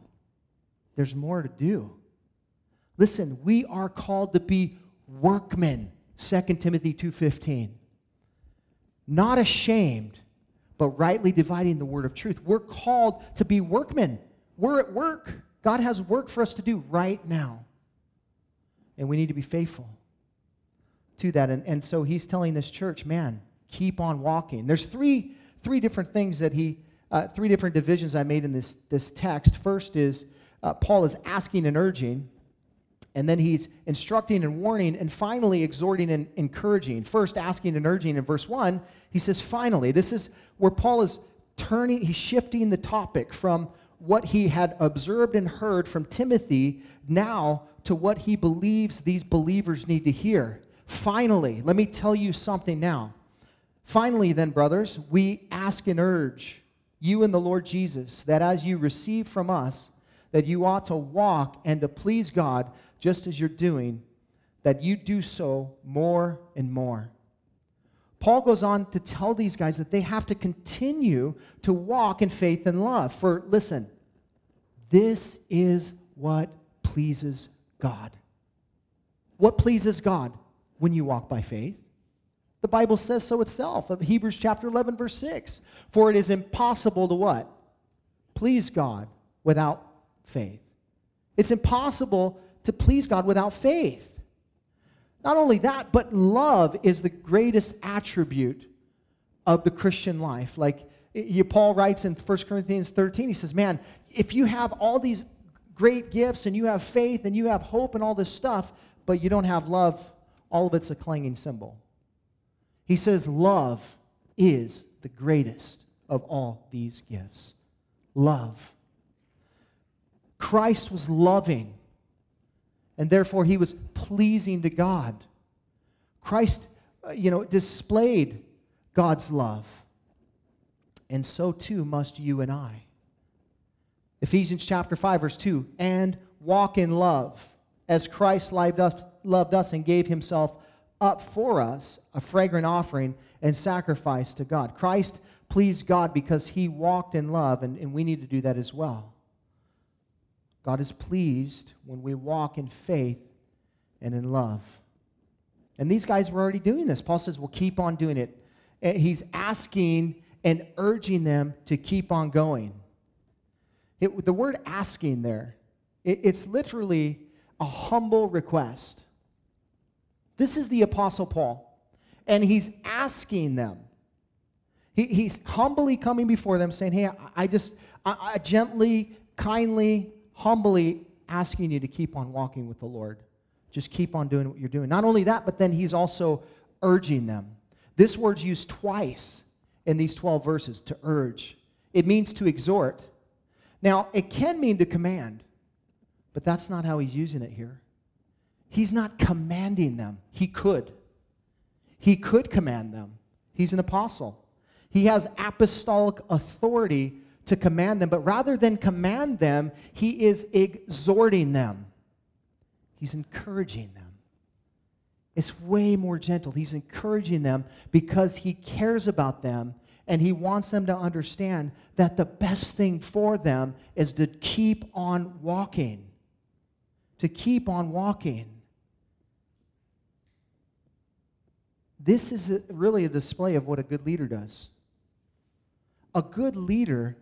there's more to do. Listen, we are called to be workmen, 2 Timothy 2:15. Not ashamed, but rightly dividing the word of truth. We're called to be workmen. We're at work. God has work for us to do right now. And we need to be faithful to that. And, and so he's telling this church, man, keep on walking. There's three, three different things that he, uh, three different divisions I made in this, this text. First is uh, Paul is asking and urging, and then he's instructing and warning, and finally exhorting and encouraging. First, asking and urging in verse 1, he says, finally. This is where Paul is turning, he's shifting the topic from what he had observed and heard from Timothy now to what he believes these believers need to hear. Finally, let me tell you something now. Finally, then, brothers, we ask and urge you and the Lord Jesus that as you receive from us, that you ought to walk and to please God just as you're doing, that you do so more and more. Paul goes on to tell these guys that they have to continue to walk in faith and love. For listen, this is what pleases God. What pleases God? When you walk by faith. The Bible says so itself, of Hebrews chapter 11 verse 6. For it is impossible to what? Please God without faith. It's impossible to please God without faith. Not only that, but love is the greatest attribute of the Christian life. Like Paul writes in 1 Corinthians 13, he says, Man, if you have all these great gifts and you have faith and you have hope and all this stuff, but you don't have love, all of it's a clanging cymbal. He says, Love is the greatest of all these gifts. Love. Christ was loving, and therefore he was pleasing to God. Christ, uh, you know, displayed God's love. And so too must you and I. Ephesians chapter 5, verse 2 and walk in love as Christ loved us, loved us and gave himself up for us, a fragrant offering and sacrifice to God. Christ pleased God because he walked in love, and, and we need to do that as well. God is pleased when we walk in faith and in love. And these guys were already doing this. Paul says, well, keep on doing it. And he's asking and urging them to keep on going. It, the word asking there, it, it's literally a humble request. This is the Apostle Paul, and he's asking them. He, he's humbly coming before them, saying, Hey, I, I just, I, I gently, kindly, humbly asking you to keep on walking with the Lord, Just keep on doing what you're doing. Not only that, but then he's also urging them. This word's used twice in these 12 verses to urge. It means to exhort. Now, it can mean to command, but that's not how he's using it here. He's not commanding them. He could. He could command them. He's an apostle. He has apostolic authority to command them, but rather than command them, he is exhorting them. He's encouraging them. It's way more gentle. He's encouraging them because he cares about them and he wants them to understand that the best thing for them is to keep on walking. To keep on walking. This is a, really a display of what a good leader does. A good leader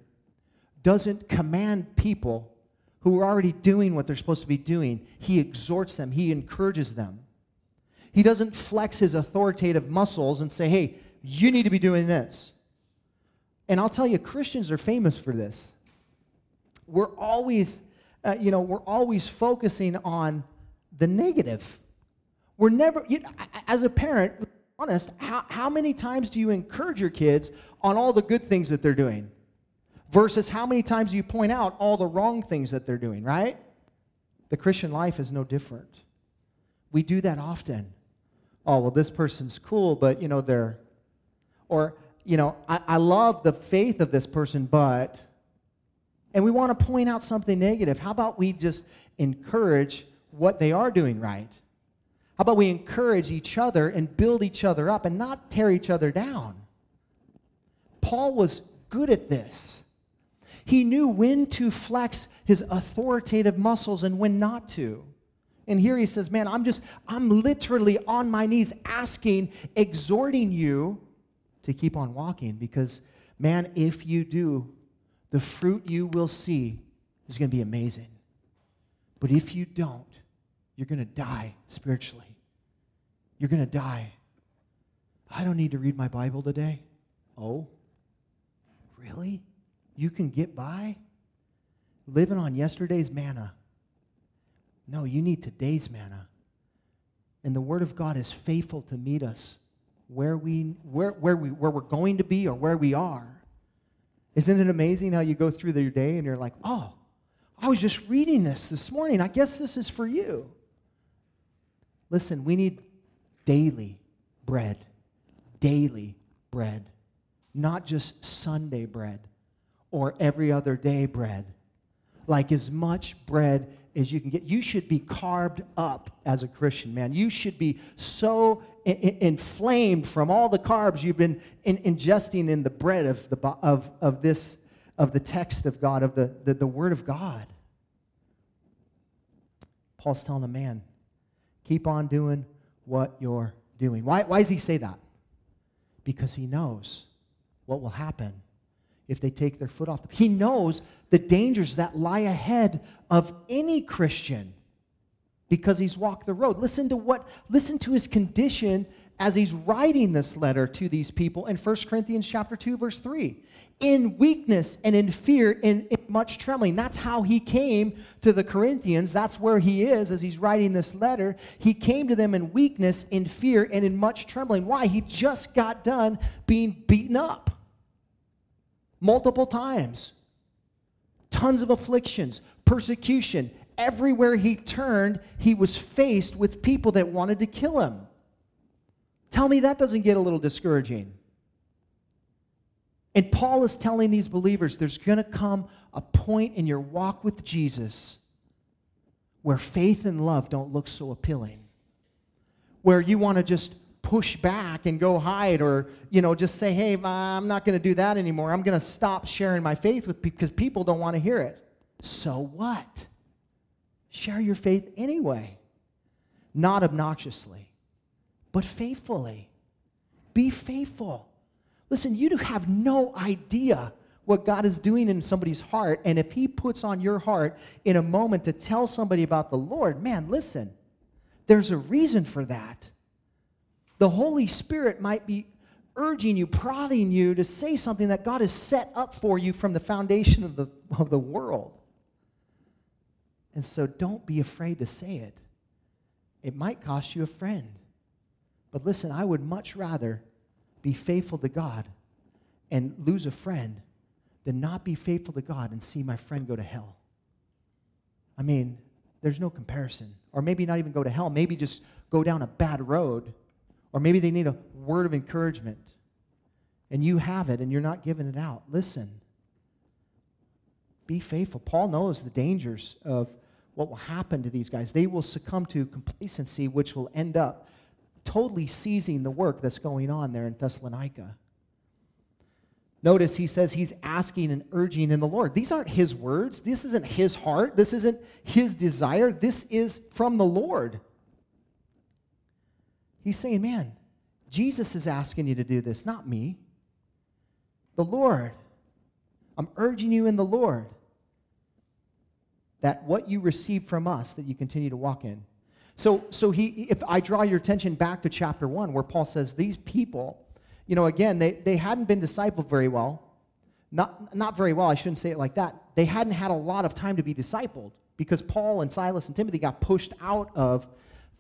doesn't command people who are already doing what they're supposed to be doing, he exhorts them, he encourages them. He doesn't flex his authoritative muscles and say, hey, you need to be doing this. And I'll tell you, Christians are famous for this. We're always, uh, you know, we're always focusing on the negative. We're never, you, as a parent, honest, how, how many times do you encourage your kids on all the good things that they're doing? Versus how many times you point out all the wrong things that they're doing, right? The Christian life is no different. We do that often. Oh, well, this person's cool, but, you know, they're, or, you know, I, I love the faith of this person, but, and we want to point out something negative. How about we just encourage what they are doing right? How about we encourage each other and build each other up and not tear each other down? Paul was good at this. He knew when to flex his authoritative muscles and when not to. And here he says, Man, I'm just, I'm literally on my knees asking, exhorting you to keep on walking because, man, if you do, the fruit you will see is going to be amazing. But if you don't, you're going to die spiritually. You're going to die. I don't need to read my Bible today. Oh, really? You can get by living on yesterday's manna. No, you need today's manna. And the Word of God is faithful to meet us where, we, where, where, we, where we're going to be or where we are. Isn't it amazing how you go through your day and you're like, oh, I was just reading this this morning. I guess this is for you. Listen, we need daily bread, daily bread, not just Sunday bread or every other day bread. Like as much bread as you can get. You should be carved up as a Christian, man. You should be so I- I- inflamed from all the carbs you've been in- ingesting in the bread of, the, of, of this, of the text of God, of the, the, the Word of God. Paul's telling the man, keep on doing what you're doing. Why, why does he say that? Because he knows what will happen if they take their foot off. The, he knows the dangers that lie ahead of any Christian because he's walked the road. Listen to what listen to his condition as he's writing this letter to these people in 1 Corinthians chapter 2 verse 3. In weakness and in fear and in much trembling. That's how he came to the Corinthians. That's where he is as he's writing this letter. He came to them in weakness, in fear, and in much trembling. Why? He just got done being beaten up multiple times. Tons of afflictions, persecution. Everywhere he turned, he was faced with people that wanted to kill him. Tell me that doesn't get a little discouraging. And Paul is telling these believers there's going to come a point in your walk with Jesus where faith and love don't look so appealing, where you want to just push back and go hide or you know just say hey i'm not going to do that anymore. I'm going to stop sharing my faith with people because people don't want to hear it. So what? Share your faith anyway. Not obnoxiously but faithfully be faithful listen you have no idea what God is doing in somebody's heart. And if He puts on your heart in a moment to tell somebody about the Lord, man, listen, there's a reason for that the Holy Spirit might be urging you, prodding you to say something that God has set up for you from the foundation of the, of the world. And so don't be afraid to say it it might cost you a friend. But listen, I would much rather be faithful to God and lose a friend than not be faithful to God and see my friend go to hell. I mean, there's no comparison. Or maybe not even go to hell, maybe just go down a bad road. Or maybe they need a word of encouragement. And you have it and you're not giving it out. Listen, be faithful. Paul knows the dangers of what will happen to these guys. They will succumb to complacency, which will end up totally seizing the work that's going on there in Thessalonica. Notice he says he's asking and urging in the Lord. These aren't his words. This isn't his heart. This isn't his desire. This is from the Lord. He's saying, Man, Jesus is asking you to do this, not me. The Lord. I'm urging you in the Lord that what you receive from us that you continue to walk in. So, so he, if I draw your attention back to chapter one, where Paul says these people, you know, again, they, they hadn't been discipled very well. Not, not very well, I shouldn't say it like that. They hadn't had a lot of time to be discipled because Paul and Silas and Timothy got pushed out of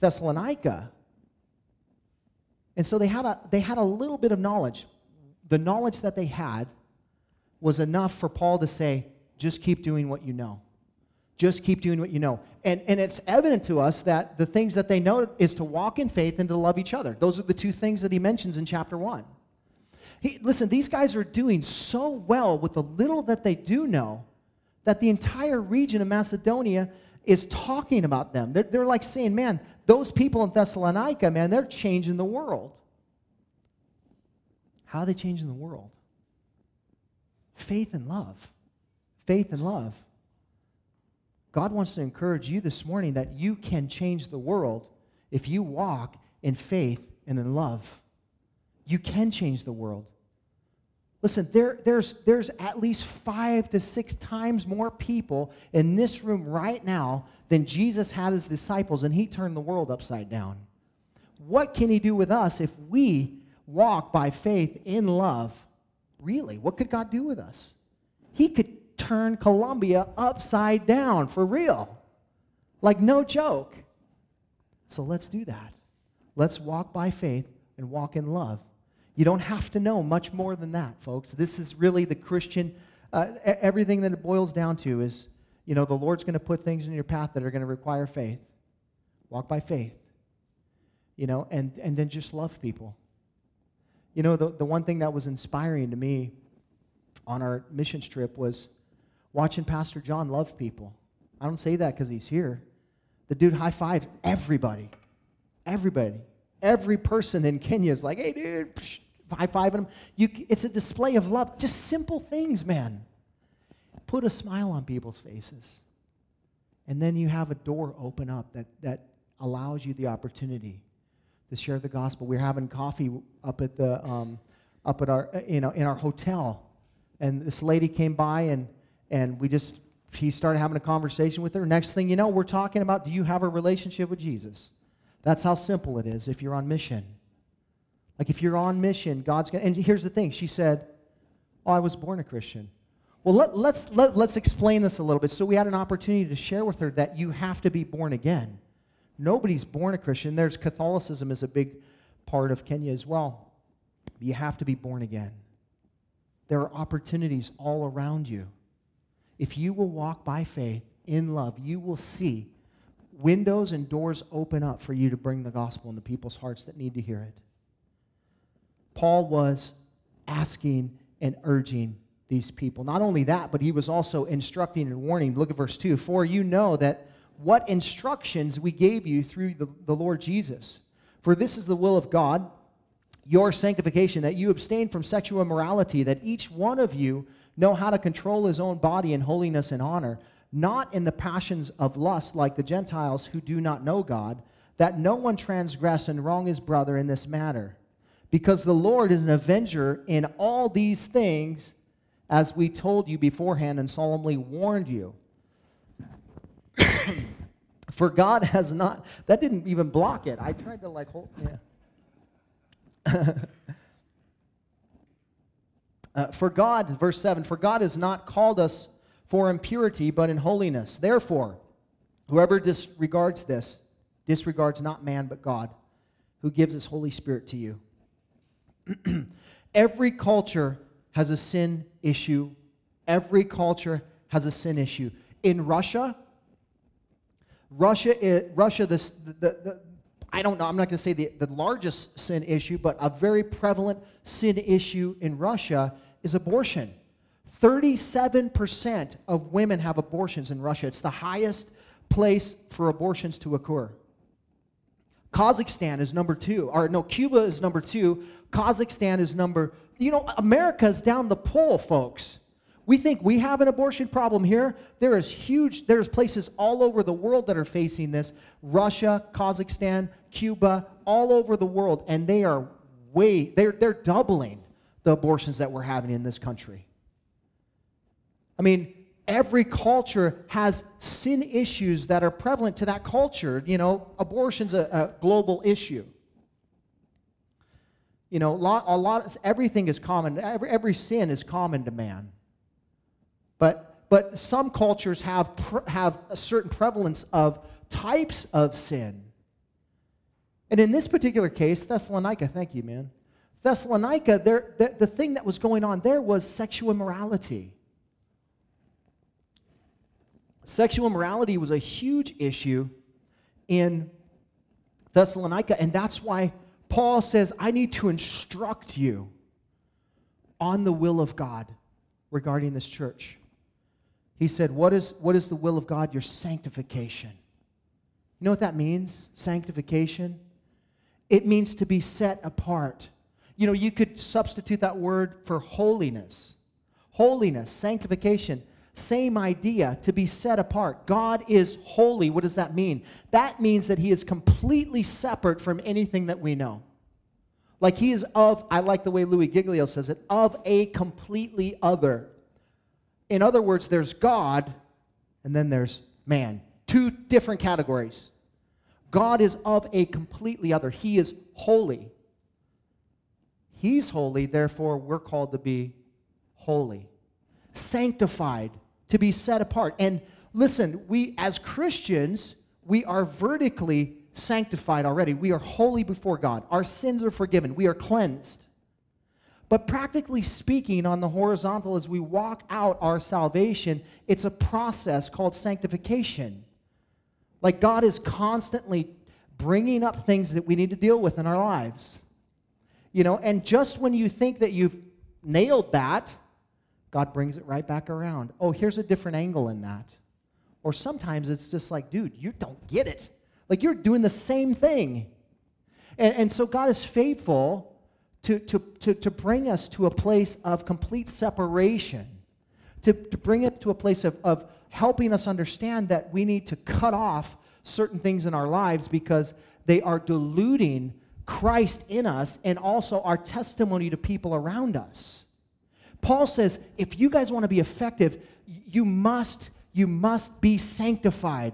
Thessalonica. And so they had a, they had a little bit of knowledge. The knowledge that they had was enough for Paul to say, just keep doing what you know. Just keep doing what you know. And, and it's evident to us that the things that they know is to walk in faith and to love each other. Those are the two things that he mentions in chapter 1. He, listen, these guys are doing so well with the little that they do know that the entire region of Macedonia is talking about them. They're, they're like saying, man, those people in Thessalonica, man, they're changing the world. How are they changing the world? Faith and love. Faith and love. God wants to encourage you this morning that you can change the world if you walk in faith and in love. You can change the world. Listen, there, there's, there's at least five to six times more people in this room right now than Jesus had his disciples, and he turned the world upside down. What can he do with us if we walk by faith in love? Really, what could God do with us? He could turn Colombia upside down for real. Like, no joke. So let's do that. Let's walk by faith and walk in love. You don't have to know much more than that, folks. This is really the Christian, uh, everything that it boils down to is, you know, the Lord's going to put things in your path that are going to require faith. Walk by faith, you know, and, and then just love people. You know, the, the one thing that was inspiring to me on our mission trip was watching Pastor John love people. I don't say that because he's here. The dude high fives everybody. Everybody. Every person in Kenya is like, hey, dude, high fiving him. You, it's a display of love. Just simple things, man. Put a smile on people's faces. And then you have a door open up that, that allows you the opportunity to share the gospel. We are having coffee up at the um, up at our you know in our hotel, and this lady came by and and we just he started having a conversation with her. Next thing you know, we're talking about do you have a relationship with Jesus? That's how simple it is if you're on mission. Like if you're on mission, God's going to. And here's the thing she said, Oh, I was born a Christian. Well, let, let's, let, let's explain this a little bit. So we had an opportunity to share with her that you have to be born again. Nobody's born a Christian. There's Catholicism is a big part of Kenya as well. You have to be born again. There are opportunities all around you. If you will walk by faith in love, you will see windows and doors open up for you to bring the gospel into people's hearts that need to hear it. Paul was asking and urging these people. Not only that, but he was also instructing and warning. Look at verse 2 For you know that what instructions we gave you through the, the Lord Jesus. For this is the will of God, your sanctification, that you abstain from sexual immorality, that each one of you know how to control his own body in holiness and honor, not in the passions of lust like the Gentiles who do not know God, that no one transgress and wrong his brother in this matter. Because the Lord is an avenger in all these things, as we told you beforehand and solemnly warned you. For God has not, that didn't even block it. I tried to like hold, yeah. Uh, for God, verse 7, for God has not called us for impurity, but in holiness. Therefore, whoever disregards this disregards not man but God, who gives his Holy Spirit to you. Every culture has a sin issue. Every culture has a sin issue. In Russia, Russia, Russia, this, the, the, I don't know, I'm not going to say the, the largest sin issue, but a very prevalent sin issue in Russia is abortion. 37% of women have abortions in Russia. It's the highest place for abortions to occur. Kazakhstan is number two, or no, Cuba is number two. Kazakhstan is number, you know, America's down the pole, folks. We think we have an abortion problem here. There is huge, there's places all over the world that are facing this. Russia, Kazakhstan, Cuba, all over the world, and they are way, they're, they're doubling the abortions that we're having in this country. I mean, every culture has sin issues that are prevalent to that culture. You know, abortion's a, a global issue. You know, a lot, a lot, everything is common. Every, every sin is common to man. But, but some cultures have, have a certain prevalence of types of sin. And in this particular case, Thessalonica, thank you, man. Thessalonica, there, the, the thing that was going on there was sexual immorality. Sexual immorality was a huge issue in Thessalonica, and that's why Paul says, I need to instruct you on the will of God regarding this church. He said, What is, what is the will of God? Your sanctification. You know what that means? Sanctification? It means to be set apart. You know, you could substitute that word for holiness. Holiness, sanctification, same idea, to be set apart. God is holy. What does that mean? That means that He is completely separate from anything that we know. Like He is of, I like the way Louis Giglio says it, of a completely other. In other words, there's God and then there's man. Two different categories. God is of a completely other. He is holy. He's holy, therefore, we're called to be holy, sanctified, to be set apart. And listen, we as Christians, we are vertically sanctified already. We are holy before God. Our sins are forgiven. We are cleansed. But practically speaking, on the horizontal, as we walk out our salvation, it's a process called sanctification. Like God is constantly bringing up things that we need to deal with in our lives. You know, and just when you think that you've nailed that, God brings it right back around. Oh, here's a different angle in that. Or sometimes it's just like, dude, you don't get it. Like you're doing the same thing. And, and so God is faithful to, to, to, to bring us to a place of complete separation, to, to bring it to a place of, of helping us understand that we need to cut off certain things in our lives because they are diluting Christ in us and also our testimony to people around us. Paul says, if you guys want to be effective, you must, you must be sanctified.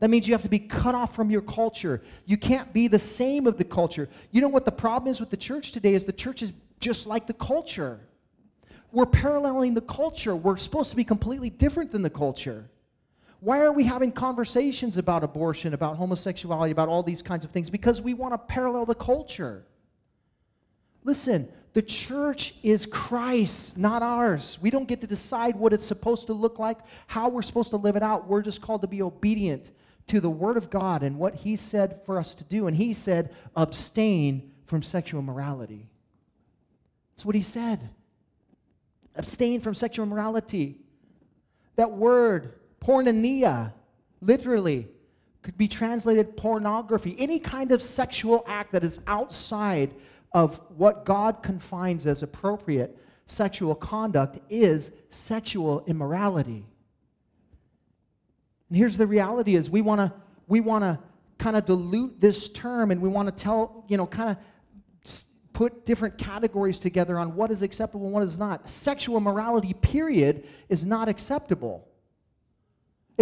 That means you have to be cut off from your culture. You can't be the same of the culture. You know what the problem is with the church today is the church is just like the culture. We're paralleling the culture. We're supposed to be completely different than the culture. Why are we having conversations about abortion, about homosexuality, about all these kinds of things? Because we want to parallel the culture. Listen, the church is Christ, not ours. We don't get to decide what it's supposed to look like, how we're supposed to live it out. We're just called to be obedient to the Word of God and what He said for us to do. And He said, abstain from sexual immorality. That's what He said. Abstain from sexual immorality. That word, porneia, literally, could be translated pornography. Any kind of sexual act that is outside of what God confines as appropriate sexual conduct is sexual immorality. And here's the reality is we want to we want to kind of dilute this term and we want to tell, you know, kind of put different categories together on what is acceptable and what is not. Sexual morality, period, is not acceptable.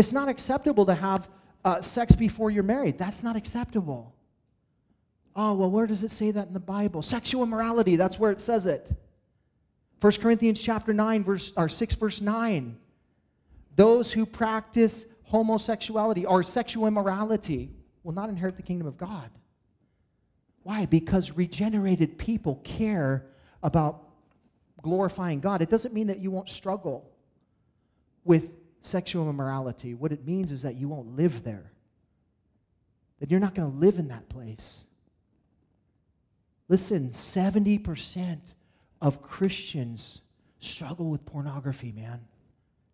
It's not acceptable to have uh, sex before you're married. That's not acceptable. Oh, well, where does it say that in the Bible? Sexual immorality, that's where it says it. 1 Corinthians chapter 9, verse or 6, verse 9. Those who practice homosexuality or sexual immorality. will not inherit the kingdom of God. Why? Because regenerated people care about glorifying God. It doesn't mean that you won't struggle with sexual immorality. What it means is that you won't live there, that you're not going to live in that place. Listen, 70% of Christians struggle with pornography, man.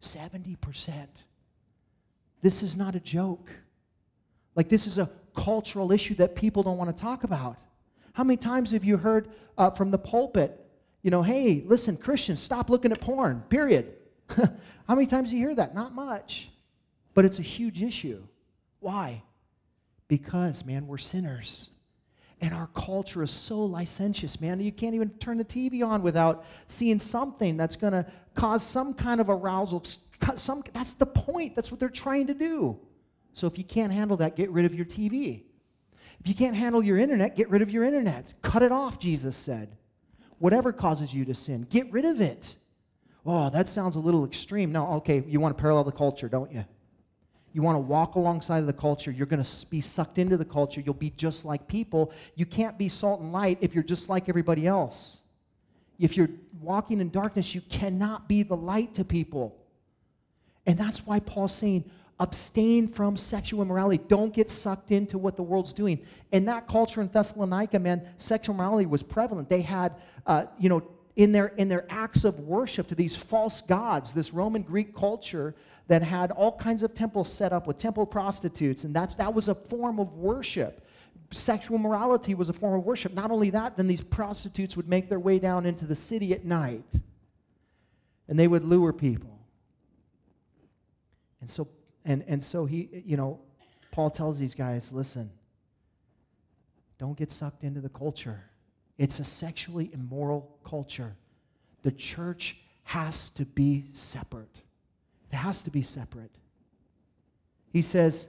70%. This is not a joke. Like, this is a cultural issue that people don't want to talk about. How many times have you heard uh, from the pulpit, you know, hey, listen, Christians, stop looking at porn, period? How many times do you hear that? Not much. But it's a huge issue. Why? Because, man, we're sinners. And our culture is so licentious, man. You can't even turn the TV on without seeing something that's going to cause some kind of arousal. Some, that's the point. That's what they're trying to do. So if you can't handle that, get rid of your TV. If you can't handle your internet, get rid of your internet. Cut it off, Jesus said. Whatever causes you to sin, get rid of it. Oh, that sounds a little extreme. No, okay, you want to parallel the culture, don't you? You want to walk alongside of the culture. You're going to be sucked into the culture. You'll be just like people. You can't be salt and light if you're just like everybody else. If you're walking in darkness, you cannot be the light to people. And that's why Paul's saying, abstain from sexual immorality. Don't get sucked into what the world's doing. In that culture in Thessalonica, man, sexual immorality was prevalent. They had, uh, you know, in their, in their acts of worship to these false gods, this Roman Greek culture that had all kinds of temples set up with temple prostitutes, and that's, that was a form of worship. Sexual morality was a form of worship. Not only that, then these prostitutes would make their way down into the city at night, and they would lure people. And so, and, and so he, you know, Paul tells these guys, listen, don't get sucked into the culture. It's a sexually immoral culture. The church has to be separate. It has to be separate. He says,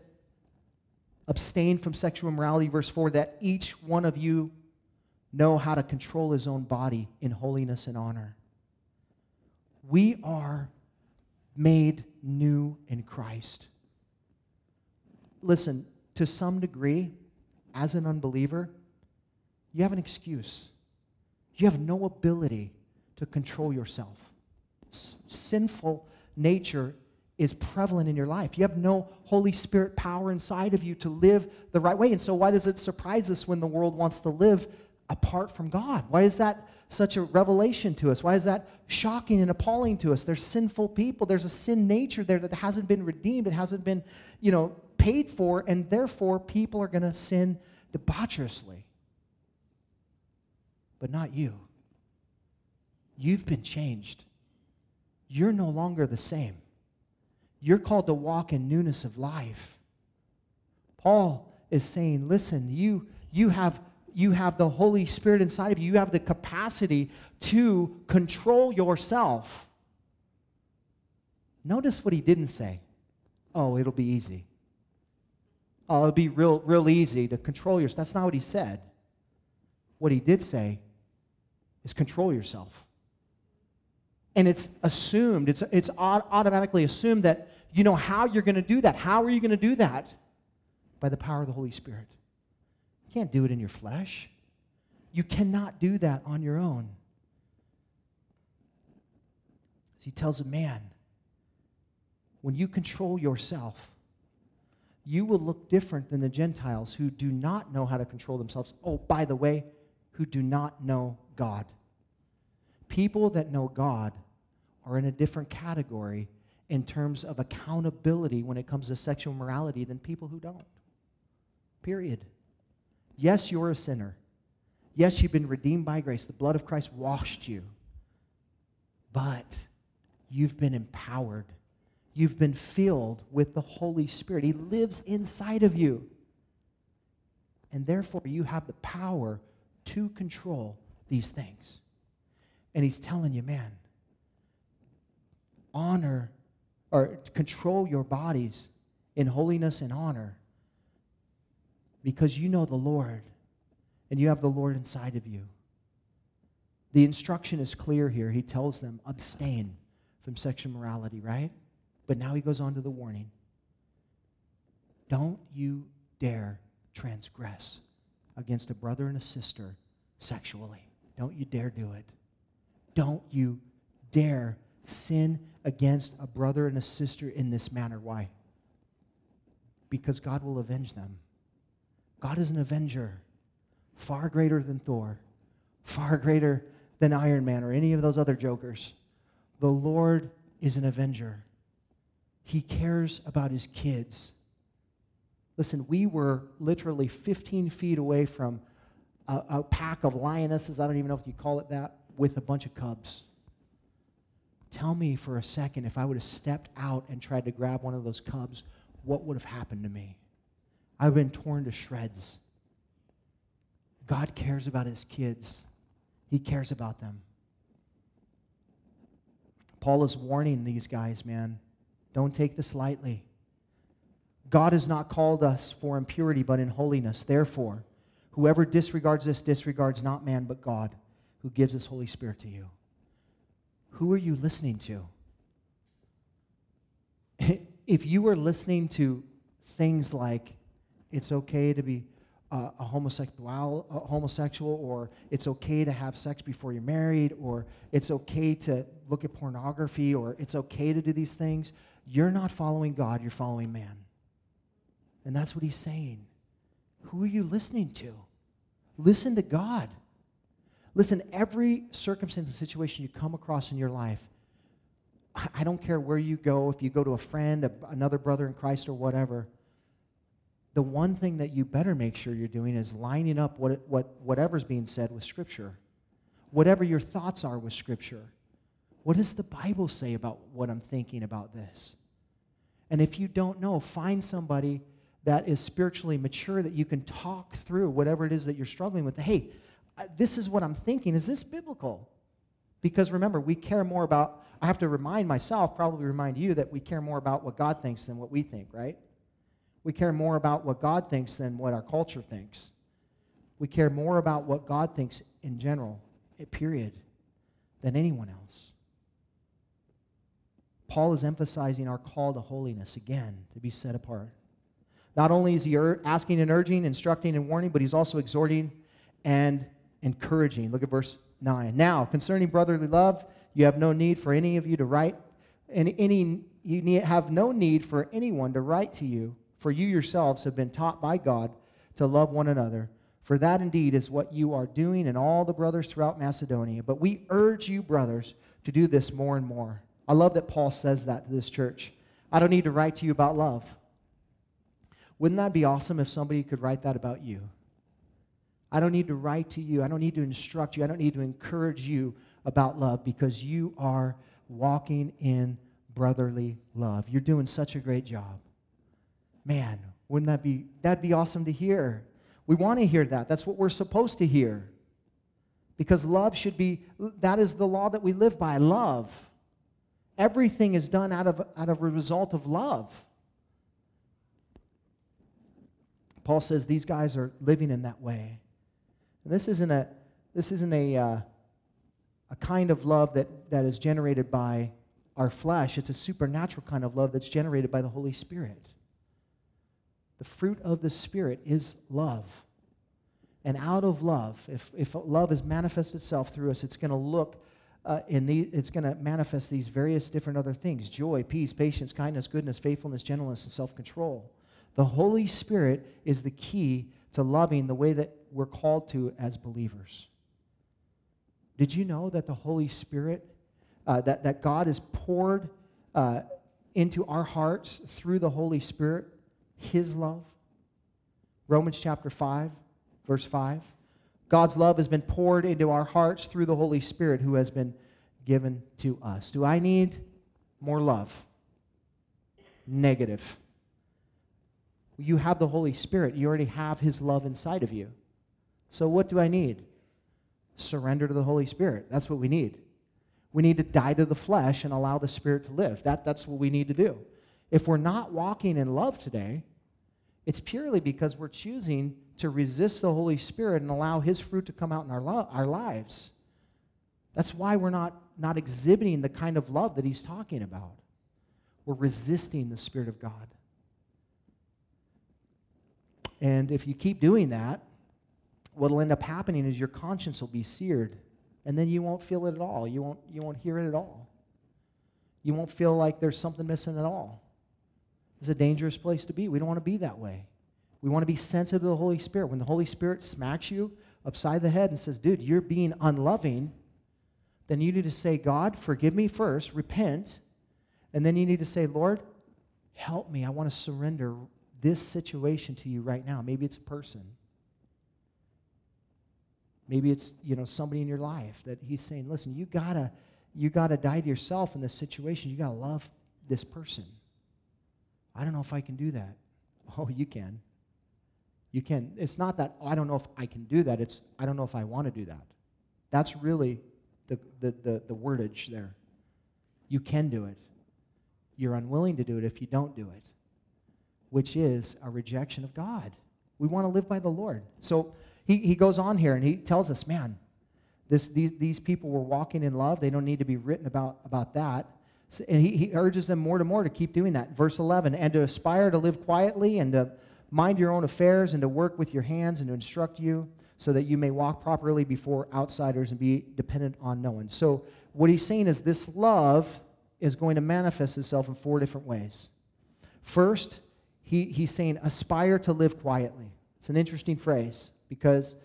abstain from sexual immorality, verse 4, that each one of you know how to control his own body in holiness and honor. We are made new in Christ. Listen, to some degree, as an unbeliever, you have an excuse. You have no ability to control yourself. Sinful nature is prevalent in your life. You have no Holy Spirit power inside of you to live the right way. And so, why does it surprise us when the world wants to live apart from God? Why is that such a revelation to us? Why is that shocking and appalling to us? There's sinful people. There's a sin nature there that hasn't been redeemed. It hasn't been, you know, paid for, and therefore people are going to sin debaucherously but not you. You've been changed. You're no longer the same. You're called to walk in newness of life. Paul is saying, listen, you, you, have, you have the Holy Spirit inside of you. You have the capacity to control yourself. Notice what he didn't say. Oh, it'll be easy. Oh, it'll be real, real easy to control yourself. That's not what he said. What he did say is control yourself. And it's assumed, it's, it's automatically assumed that you know how you're going to do that. How are you going to do that? By the power of the Holy Spirit. You can't do it in your flesh. You cannot do that on your own. He tells a man, when you control yourself, you will look different than the Gentiles who do not know how to control themselves. Oh, by the way, who do not know God. People that know God are in a different category in terms of accountability when it comes to sexual morality than people who don't. Period. Yes, you're a sinner. Yes, you've been redeemed by grace. The blood of Christ washed you. But you've been empowered. You've been filled with the Holy Spirit. He lives inside of you. And therefore, you have the power to control these things. And he's telling you, man, honor or control your bodies in holiness and honor because you know the Lord and you have the Lord inside of you. The instruction is clear here. He tells them, abstain from sexual morality, right? But now he goes on to the warning. Don't you dare transgress against a brother and a sister sexually. Don't you dare do it. Don't you dare sin against a brother and a sister in this manner. Why? Because God will avenge them. God is an avenger, far greater than Thor, far greater than Iron Man or any of those other jokers. The Lord is an avenger. He cares about his kids. Listen, we were literally 15 feet away from a, a, pack of lionesses, I don't even know if you call it that, with a bunch of cubs. Tell me for a second if I would have stepped out and tried to grab one of those cubs, what would have happened to me? I would have been torn to shreds. God cares about his kids, he cares about them. Paul is warning these guys, man. Don't take this lightly. God has not called us for impurity, but in holiness. Therefore, whoever disregards this disregards not man, but God, who gives his Holy Spirit to you. Who are you listening to? if you are listening to things like it's okay to be uh, a homosexual, a homosexual, or it's okay to have sex before you're married, or it's okay to look at pornography, or it's okay to do these things, you're not following God, you're following man. And that's what he's saying. Who are you listening to? Listen to God. Listen, every circumstance and situation you come across in your life, I don't care where you go, if you go to a friend, a, another brother in Christ, or whatever, the one thing that you better make sure you're doing is lining up what, what, whatever's being said with Scripture. Whatever your thoughts are with Scripture. What does the Bible say about what I'm thinking about this? And if you don't know, find somebody that is spiritually mature that you can talk through whatever it is that you're struggling with. Hey, this is what I'm thinking. Is this biblical? Because remember, we care more about, I have to remind myself, probably remind you, that we care more about what God thinks than what we think, right? We care more about what God thinks than what our culture thinks. We care more about what God thinks in general, eh, period, than anyone else. Paul is emphasizing our call to holiness again, to be set apart. Not only is he asking and urging, instructing and warning, but he's also exhorting and encouraging. Look at verse 9. Now, concerning brotherly love, you have no need for any of you to write, and any, you need, have no need for anyone to write to you, for you yourselves have been taught by God to love one another. For that indeed is what you are doing and all the brothers throughout Macedonia. But we urge you, brothers, to do this more and more. I love that Paul says that to this church. I don't need to write to you about love. Wouldn't that be awesome if somebody could write that about you? I don't need to write to you. I don't need to instruct you. I don't need to encourage you about love because you are walking in brotherly love. You're doing such a great job. Man, wouldn't that be that'd be awesome to hear? We want to hear that. That's what we're supposed to hear. Because love should be that is the law that we live by, love. Everything is done out of out of a result of love. Paul says these guys are living in that way. And this isn't a, this isn't a, uh, a kind of love that, that is generated by our flesh. It's a supernatural kind of love that's generated by the Holy Spirit. The fruit of the Spirit is love. And out of love, if, if love has manifested itself through us, it's going to look uh, in the, it's going to manifest these various different other things joy, peace, patience, kindness, goodness, faithfulness, gentleness, and self control. The Holy Spirit is the key to loving the way that we're called to as believers. Did you know that the Holy Spirit, uh, that, that God is poured uh, into our hearts through the Holy Spirit, His love? Romans chapter 5, verse 5. God's love has been poured into our hearts through the Holy Spirit who has been given to us. Do I need more love? Negative you have the Holy Spirit. You already have His love inside of you. So, what do I need? Surrender to the Holy Spirit. That's what we need. We need to die to the flesh and allow the Spirit to live. That, that's what we need to do. If we're not walking in love today, it's purely because we're choosing to resist the Holy Spirit and allow His fruit to come out in our, lo- our lives. That's why we're not, not exhibiting the kind of love that He's talking about. We're resisting the Spirit of God. And if you keep doing that, what'll end up happening is your conscience will be seared, and then you won't feel it at all. You won't, you won't hear it at all. You won't feel like there's something missing at all. It's a dangerous place to be. We don't want to be that way. We want to be sensitive to the Holy Spirit. When the Holy Spirit smacks you upside the head and says, dude, you're being unloving, then you need to say, God, forgive me first, repent, and then you need to say, Lord, help me. I want to surrender this situation to you right now. Maybe it's a person. Maybe it's, you know, somebody in your life that he's saying, listen, you gotta, you gotta die to yourself in this situation. You gotta love this person. I don't know if I can do that. Oh, you can. You can. It's not that oh, I don't know if I can do that. It's I don't know if I want to do that. That's really the, the, the, the wordage there. You can do it. You're unwilling to do it if you don't do it, which is a rejection of God. We want to live by the Lord. So he, he goes on here and he tells us, man, this, these, these people were walking in love. They don't need to be written about, about that. So, and he, he urges them more to more to keep doing that. Verse 11, and to aspire to live quietly and to mind your own affairs and to work with your hands and to instruct you so that you may walk properly before outsiders and be dependent on no one. So, what he's saying is this love is going to manifest itself in four different ways. First, he, he's saying aspire to live quietly. It's an interesting phrase because,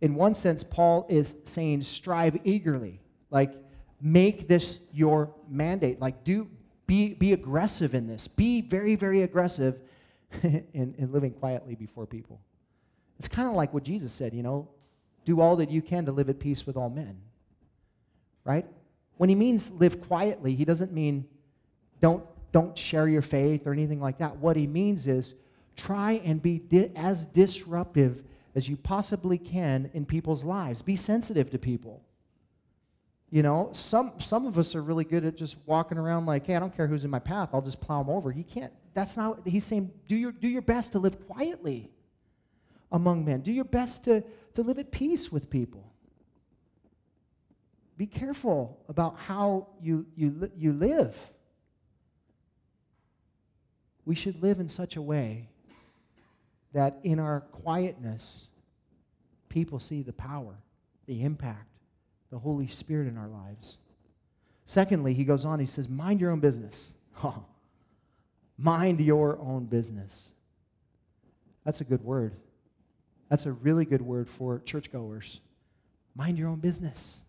in one sense, Paul is saying strive eagerly. Like, make this your mandate. Like, do be, be aggressive in this. Be very, very aggressive in, in living quietly before people. It's kind of like what Jesus said, you know, do all that you can to live at peace with all men. Right? When he means live quietly, he doesn't mean don't, don't share your faith or anything like that. What he means is try and be di- as disruptive as you possibly can in people's lives. Be sensitive to people. You know, some, some of us are really good at just walking around like, hey, I don't care who's in my path, I'll just plow them over. You can't, that's not, he's saying, do your, do your best to live quietly among men. Do your best to, to live at peace with people. Be careful about how you, you, you live. We should live in such a way that in our quietness, people see the power, the impact, the Holy Spirit in our lives. Secondly, he goes on, he says, mind your own business. mind your own business. That's a good word. That's a really good word for churchgoers. Mind your own business.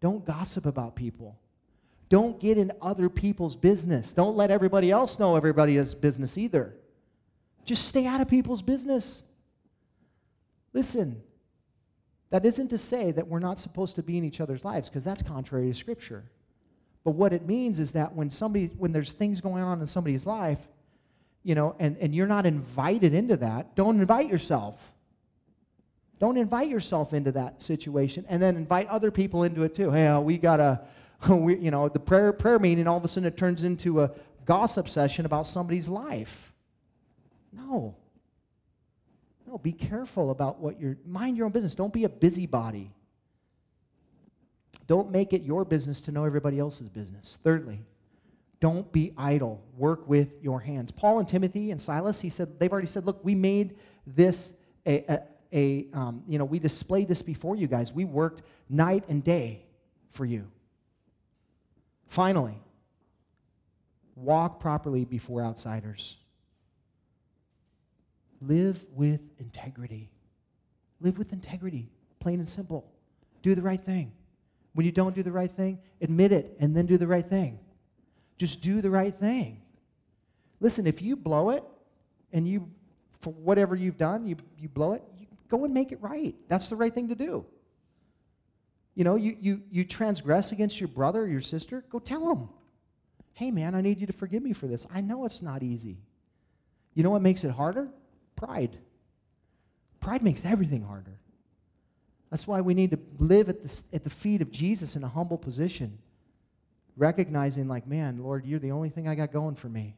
Don't gossip about people. Don't get in other people's business. Don't let everybody else know everybody's business either. Just stay out of people's business. Listen, that isn't to say that we're not supposed to be in each other's lives, because that's contrary to Scripture. But what it means is that when somebody, when there's things going on in somebody's life, you know, and, and you're not invited into that, don't invite yourself. Don't invite yourself into that situation and then invite other people into it too. Hey, uh, we got a, we, you know, the prayer, prayer meeting, all of a sudden it turns into a gossip session about somebody's life. No. No, be careful about what you're, mind your own business. Don't be a busybody. Don't make it your business to know everybody else's business. Thirdly, don't be idle. Work with your hands. Paul and Timothy and Silas, he said, they've already said, look, we made this a, a, a um, you know, we displayed this before you guys. We worked night and day for you. Finally, walk properly before outsiders. Live with integrity. Live with integrity, plain and simple. Do the right thing. When you don't do the right thing, admit it and then do the right thing. Just do the right thing. Listen, if you blow it and you, for whatever you've done, you, you blow it, you go and make it right. That's the right thing to do. You know, you, you, you transgress against your brother or your sister, go tell them. Hey, man, I need you to forgive me for this. I know it's not easy. You know what makes it harder? Pride. Pride makes everything harder. That's why we need to live at the, at the feet of Jesus in a humble position, recognizing, like, man, Lord, you're the only thing I got going for me.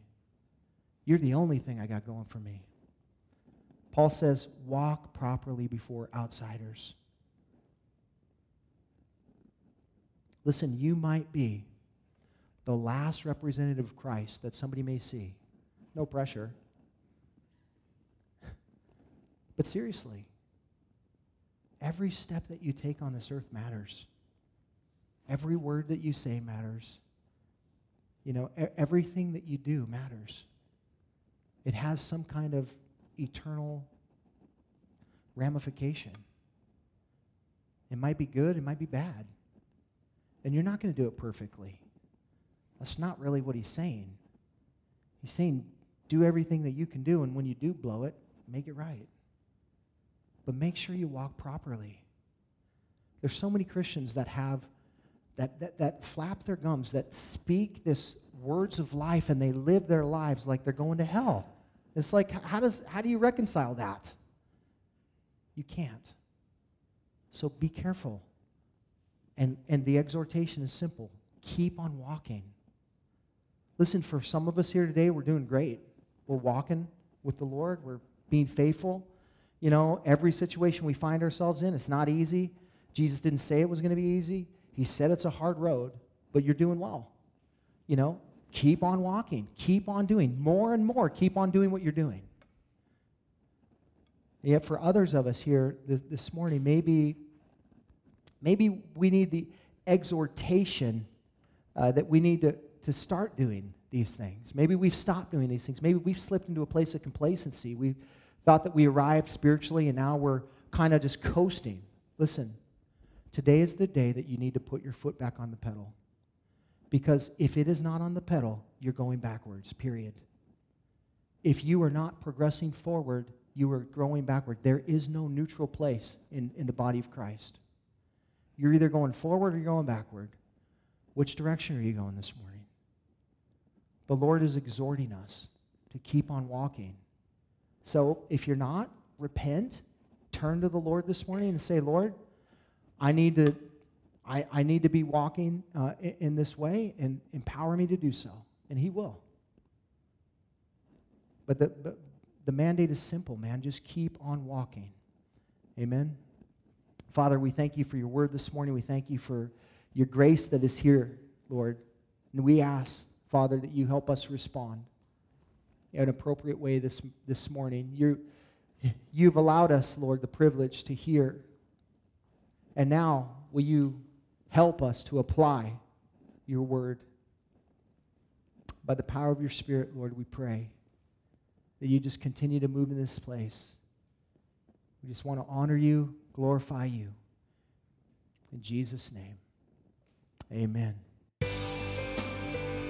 You're the only thing I got going for me. Paul says, walk properly before outsiders. Listen, you might be the last representative of Christ that somebody may see. No pressure. But seriously, every step that you take on this earth matters. Every word that you say matters. You know, everything that you do matters. It has some kind of eternal ramification. It might be good, it might be bad. And you're not going to do it perfectly. That's not really what he's saying. He's saying, do everything that you can do, and when you do blow it, make it right. But make sure you walk properly. There's so many Christians that have that, that, that flap their gums, that speak this words of life, and they live their lives like they're going to hell. It's like, how, does, how do you reconcile that? You can't. So be careful. And, and the exhortation is simple keep on walking. Listen, for some of us here today, we're doing great. We're walking with the Lord, we're being faithful. You know, every situation we find ourselves in, it's not easy. Jesus didn't say it was going to be easy. He said it's a hard road, but you're doing well. You know, keep on walking, keep on doing more and more, keep on doing what you're doing. Yet for others of us here this, this morning, maybe, maybe we need the exhortation uh, that we need to, to start doing these things. Maybe we've stopped doing these things. Maybe we've slipped into a place of complacency. We thought that we arrived spiritually and now we're kind of just coasting. Listen, today is the day that you need to put your foot back on the pedal. Because if it is not on the pedal, you're going backwards, period. If you are not progressing forward, you are growing backward. There is no neutral place in, in the body of Christ. You're either going forward or you're going backward. Which direction are you going this morning? The Lord is exhorting us to keep on walking. So if you're not, repent, turn to the Lord this morning and say, Lord, I need to, I, I need to be walking uh, in, in this way and empower me to do so. And He will. But the, but the mandate is simple, man. Just keep on walking. Amen. Father, we thank you for your word this morning. We thank you for your grace that is here, Lord. And we ask, Father, that you help us respond an appropriate way this, this morning. you you've allowed us, Lord, the privilege to hear. And now, will you help us to apply your word? By the power of your Spirit, Lord, we pray that you just continue to move in this place. We just want to honor you, glorify you. In Jesus' name, amen.